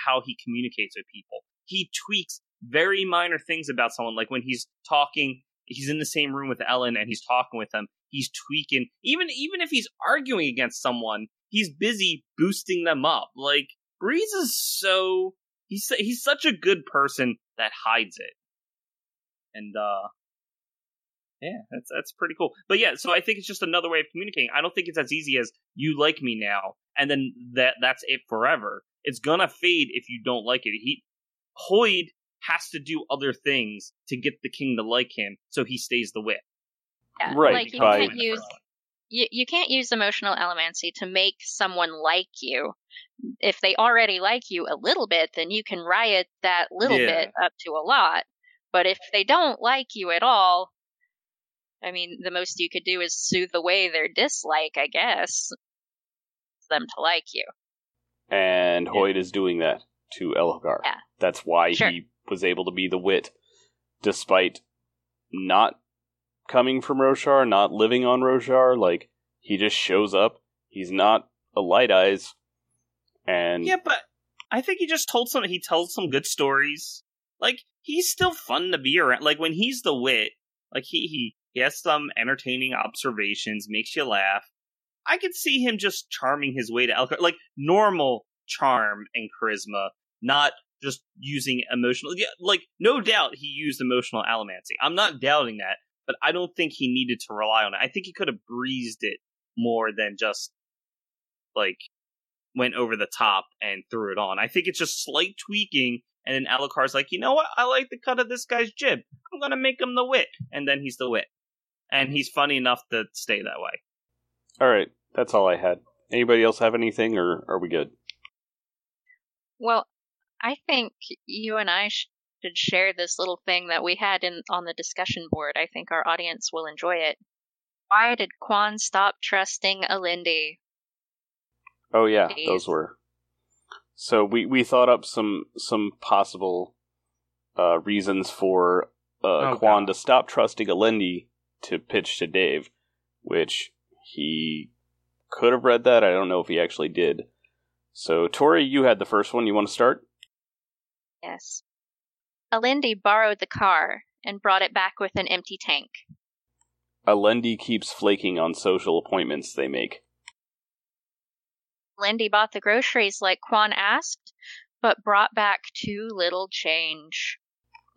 how he communicates with people. He tweaks very minor things about someone, like when he's talking, he's in the same room with Elend and he's talking with them. He's tweaking, even even if he's arguing against someone, he's busy boosting them up. Like Breeze is so he's he's such a good person that hides it, and uh Yeah, that's that's pretty cool. But yeah, so I think it's just another way of communicating. I don't think it's as easy as you like me now, and then that that's it forever. It's gonna fade if you don't like it. He Hoid has to do other things to get the king to like him, so he stays the wit. Yeah, Right, Like you can't use you, you can't use emotional allomancy to make someone like you. If they already like you a little bit, then you can riot that little Yeah. bit up to a lot. But if they don't like you at all, I mean, the most you could do is soothe away their dislike, I guess. For Them to like you. And Yeah. Hoid is doing that to Elhokar. Yeah. That's why Sure. he was able to be the wit, despite not coming from Roshar, not living on Roshar. Like he just shows up. He's not a light eyes, and Yeah, but I think he just told some. He tells some good stories. Like he's still fun to be around. Like when he's the wit, like he he he has some entertaining observations, makes you laugh. I could see him just charming his way to Elhokar, like normal charm and charisma, not just using emotional. Yeah, like no doubt he used emotional allomancy. I'm not doubting that, but I don't think he needed to rely on it. I think he could have breezed it more than just like went over the top and threw it on. I think it's just slight tweaking, and then Elhokar's like, you know what? I like the cut of this guy's jib. I'm gonna make him the wit, and then he's the wit, and he's funny enough to stay that way. all right, that's all I had. Anybody else have anything, or are we good? Well, I think you and I sh- should share this little thing that we had in on the discussion board. I think our audience will enjoy it. Why did Kwaan stop trusting Alendi? Oh yeah, Please. those were. So we we thought up some some possible uh, reasons for uh, Oh, Kwaan God. to stop trusting Alendi to pitch to Dave, which he could have read that. I don't know if he actually did. So Tori, you had the first one. You want to start? Yes. Alendi borrowed the car and brought it back with an empty tank. Alendi keeps flaking on social appointments they make. Lindy bought the groceries like Kwaan asked, but brought back too little change.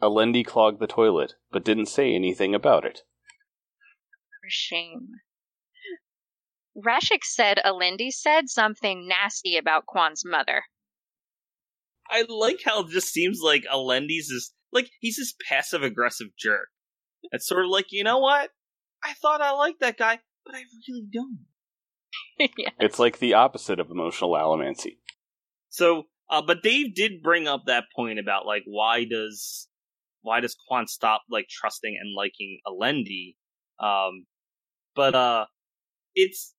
Alendi clogged the toilet, but didn't say anything about it. For shame. Rashek said Alendi said something nasty about Kwaan's mother. I like how it just seems like Alendi's is like he's this passive aggressive jerk. It's sort of like, you know what? I thought I liked that guy, but I really don't. yeah. It's like the opposite of emotional allomancy. So, uh, but Dave did bring up that point about like why does why does Kwaan stop like trusting and liking Alendi? Um, but uh, it's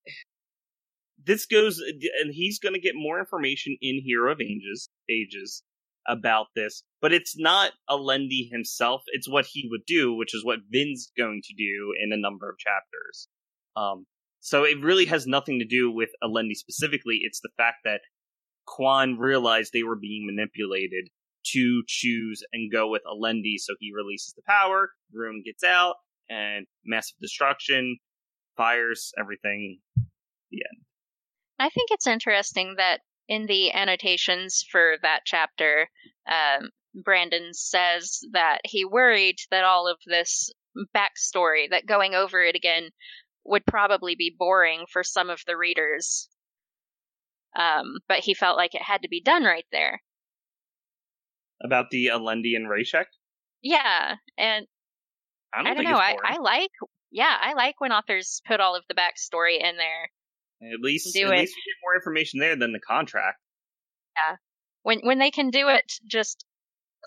this goes and he's going to get more information in Hero of Ages Ages about this, but it's not Alendi himself. It's what he would do, which is what Vin's going to do in a number of chapters. Um, so it really has nothing to do with Alendi specifically. It's the fact that Kwaan realized they were being manipulated to choose and go with Alendi, so he releases the power, Ruin gets out, and massive destruction, fires, everything. I think it's interesting that in the annotations for that chapter, um, Brandon says that he worried that all of this backstory, that going over it again, would probably be boring for some of the readers. Um, but he felt like it had to be done right there. About the Alendi and Rashek? Yeah, and I don't, I don't know. I. I like, yeah, I like when authors put all of the backstory in there. At least, do at it. least you get more information there than the contract. Yeah, when when they can do it just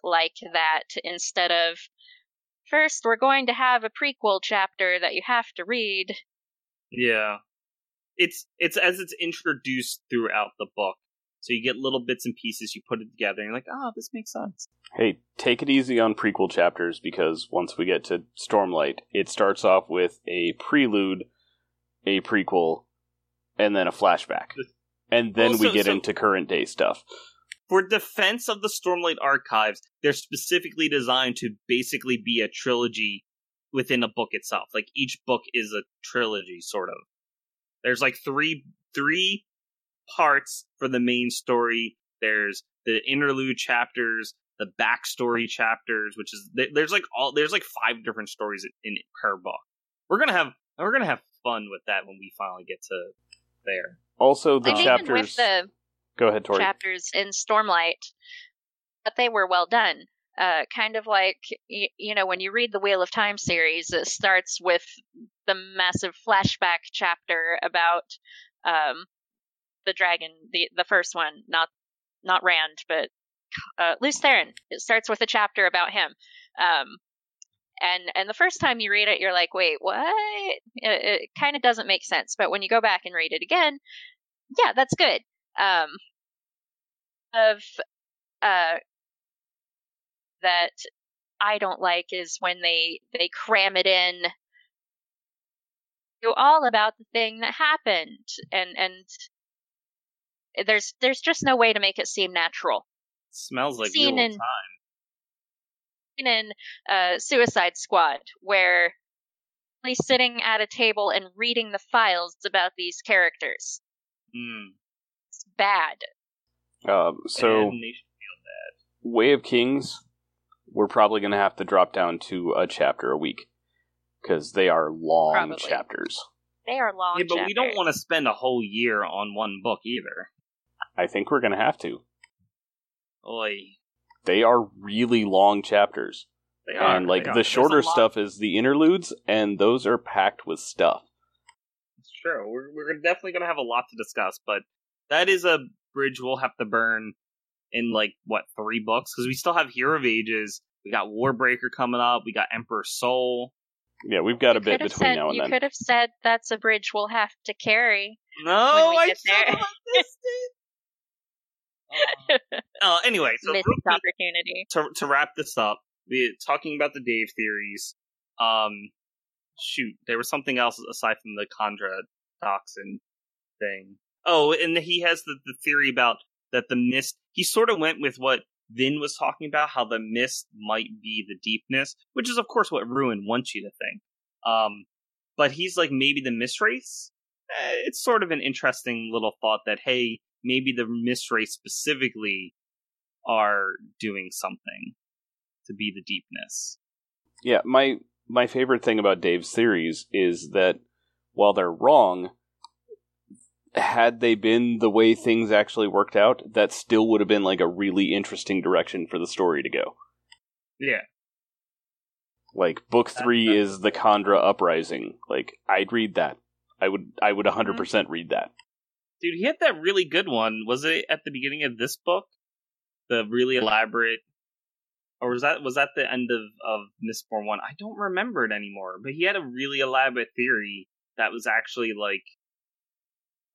like that instead of first we're going to have a prequel chapter that you have to read Yeah. It's it's as it's introduced throughout the book. So you get little bits and pieces, you put it together, and you're like, oh, this makes sense. Hey, take it easy on prequel chapters because once we get to Stormlight, it starts off with a prelude, a prequel, and then a flashback. And then Well, we get so- into current day stuff. For defense of the Stormlight archives, they're specifically designed to basically be a trilogy within a book itself. Like each book is a trilogy, sort of. There's like three three parts for the main story. There's the interlude chapters. the backstory chapters, which is there's like all there's like five different stories in per book. We're gonna have we're gonna have fun with that when we finally get to there. Also, the And even chapters. with the Go ahead, Tori. chapters in Stormlight, but they were well done. Uh, kind of like y- you know when you read the Wheel of Time series, it starts with the massive flashback chapter about um, the dragon, the the first one, not not Rand, but uh, Lews Therin. It starts with a chapter about him. Um, and and the first time you read it, you're like, wait, what? It, it kind of doesn't make sense. But when you go back and read it again, yeah, that's good. Um, of uh, that I don't like is when they they cram it in to all about the thing that happened, and and there's there's just no way to make it seem natural. smells like Seen in- time. In uh, Suicide Squad, where he's sitting at a table and reading the files about these characters. Mm. It's bad. Um, so, And Way of Kings, we're probably going to have to drop down to a chapter a week because they are long Probably. chapters. They are long. yeah, but we don't want to spend a whole year on one book either. I think we're going to have to. Oy, They are really long chapters. they are. and like they the There's shorter stuff is the interludes, and those are packed with stuff. It's true. We're we're definitely gonna have a lot to discuss, but that is a bridge we'll have to burn in like what three books because we still have Hero of Ages. We got Warbreaker coming up. We got Emperor's Soul. Yeah, we've got You a bit between said, now and You then. You could have said that's a bridge we'll have to carry. No, we I get should there. have missed it. Uh, anyway, so Missed opportunity. to to wrap this up, we talking about the Dave theories. Um, shoot, there was something else aside from the kandra toxin thing. Oh, and he has the, the theory about that the mist. He sort of went with what Vin was talking about, how the mist might be the deepness, which is of course what Ruin wants you to think. Um, but he's like maybe the mist race. Eh, It's sort of an interesting little thought that hey, maybe the mist specifically are doing something to be the deepness. Yeah, my my favorite thing about Dave's theories is that while they're wrong, had they been the way things actually worked out, that still would have been like a really interesting direction for the story to go. Yeah. Like book three is the kandra uprising. Like I'd read that. I would I would hundred mm-hmm. percent read that. Dude, he had that really good one. Was it at the beginning of this book? The really elaborate or was that was that the end of, of Mistborn one? I don't remember it anymore. But he had a really elaborate theory that was actually like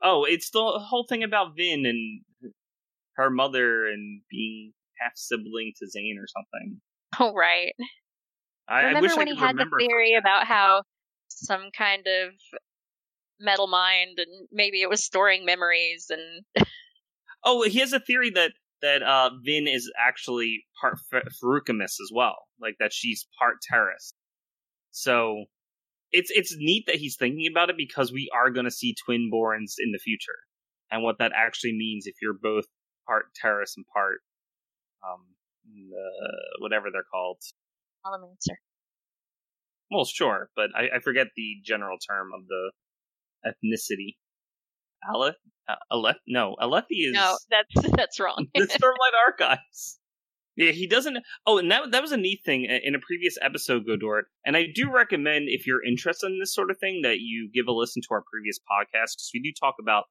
Oh, it's the whole thing about Vin and her mother and being half sibling to Zane or something. Oh right. I, I Remember I when could he had the theory about how some kind of metal mind and maybe it was storing memories and Oh, he has a theory that that uh, Vin is actually part F- Feruchemist as well, like that she's part terrorist So it's it's neat that he's thinking about it because we are going to see twinborns in the future, and what that actually means if you're both part terrorist and part um uh, whatever they're called. Allomancer. Well, sure, but I, I forget the general term of the ethnicity. Aleth, uh, Aleth, no, Alethi is No, that's that's wrong. the Stormlight Archives. Yeah, he doesn't. Oh, and that that was a neat thing in a previous episode, Godort. And I do recommend if you're interested in this sort of thing that you give a listen to our previous podcast because we do talk about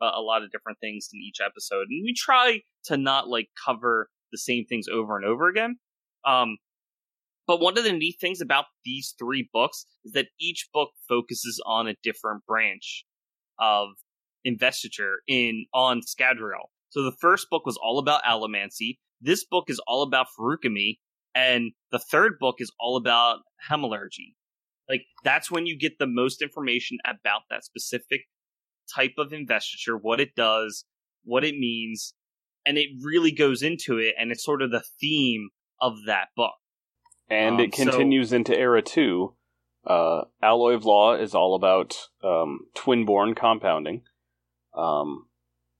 uh, a lot of different things in each episode, and we try to not like cover the same things over and over again. Um, but one of the neat things about these three books is that each book focuses on a different branch of investiture in on Scadrial. So the first book was all about allomancy. This book is all about Feruchemy, and the third book is all about hemalurgy. Like that's when you get the most information about that specific type of investiture, what it does, what it means, and it really goes into it, and it's sort of the theme of that book. And Um, it continues into era two. Uh, Alloy of Law is all about um, twinborn compounding. Um,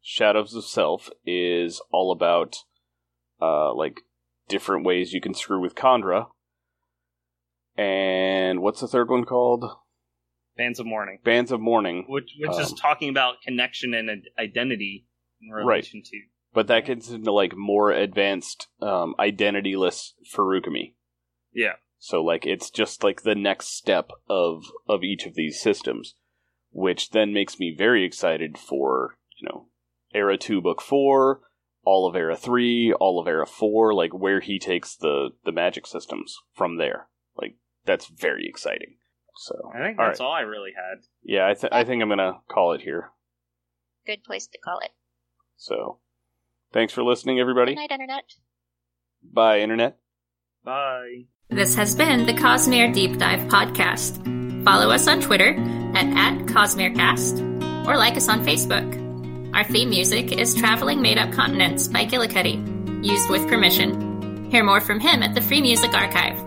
Shadows of Self is all about uh, like different ways you can screw with kandra. And what's the third one called? Bands of Mourning, Bands of Mourning. which which is Um, talking about connection and identity in relation to. But that gets into like more advanced um, identityless Feruchemy. Yeah. So like it's just like the next step of of each of these systems, which then makes me very excited for, you know, Era 2 book 4, all of Era 3, all of Era 4, like where he takes the the magic systems from there. Like that's very exciting. So, I think all that's right. all I really had. Yeah, I th- I think I'm going to call it here. Good place to call it. So, thanks for listening everybody. Good night, Internet. Bye internet. Bye. This has been the Cosmere Deep Dive Podcast. Follow us on Twitter at, at CosmereCast or like us on Facebook. Our theme music is Traveling Made Up Continents by Gillicuddy, used with permission. Hear more from him at the Free Music Archive.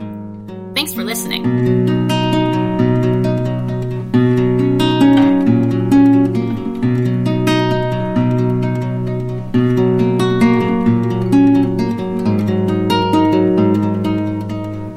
Thanks for listening.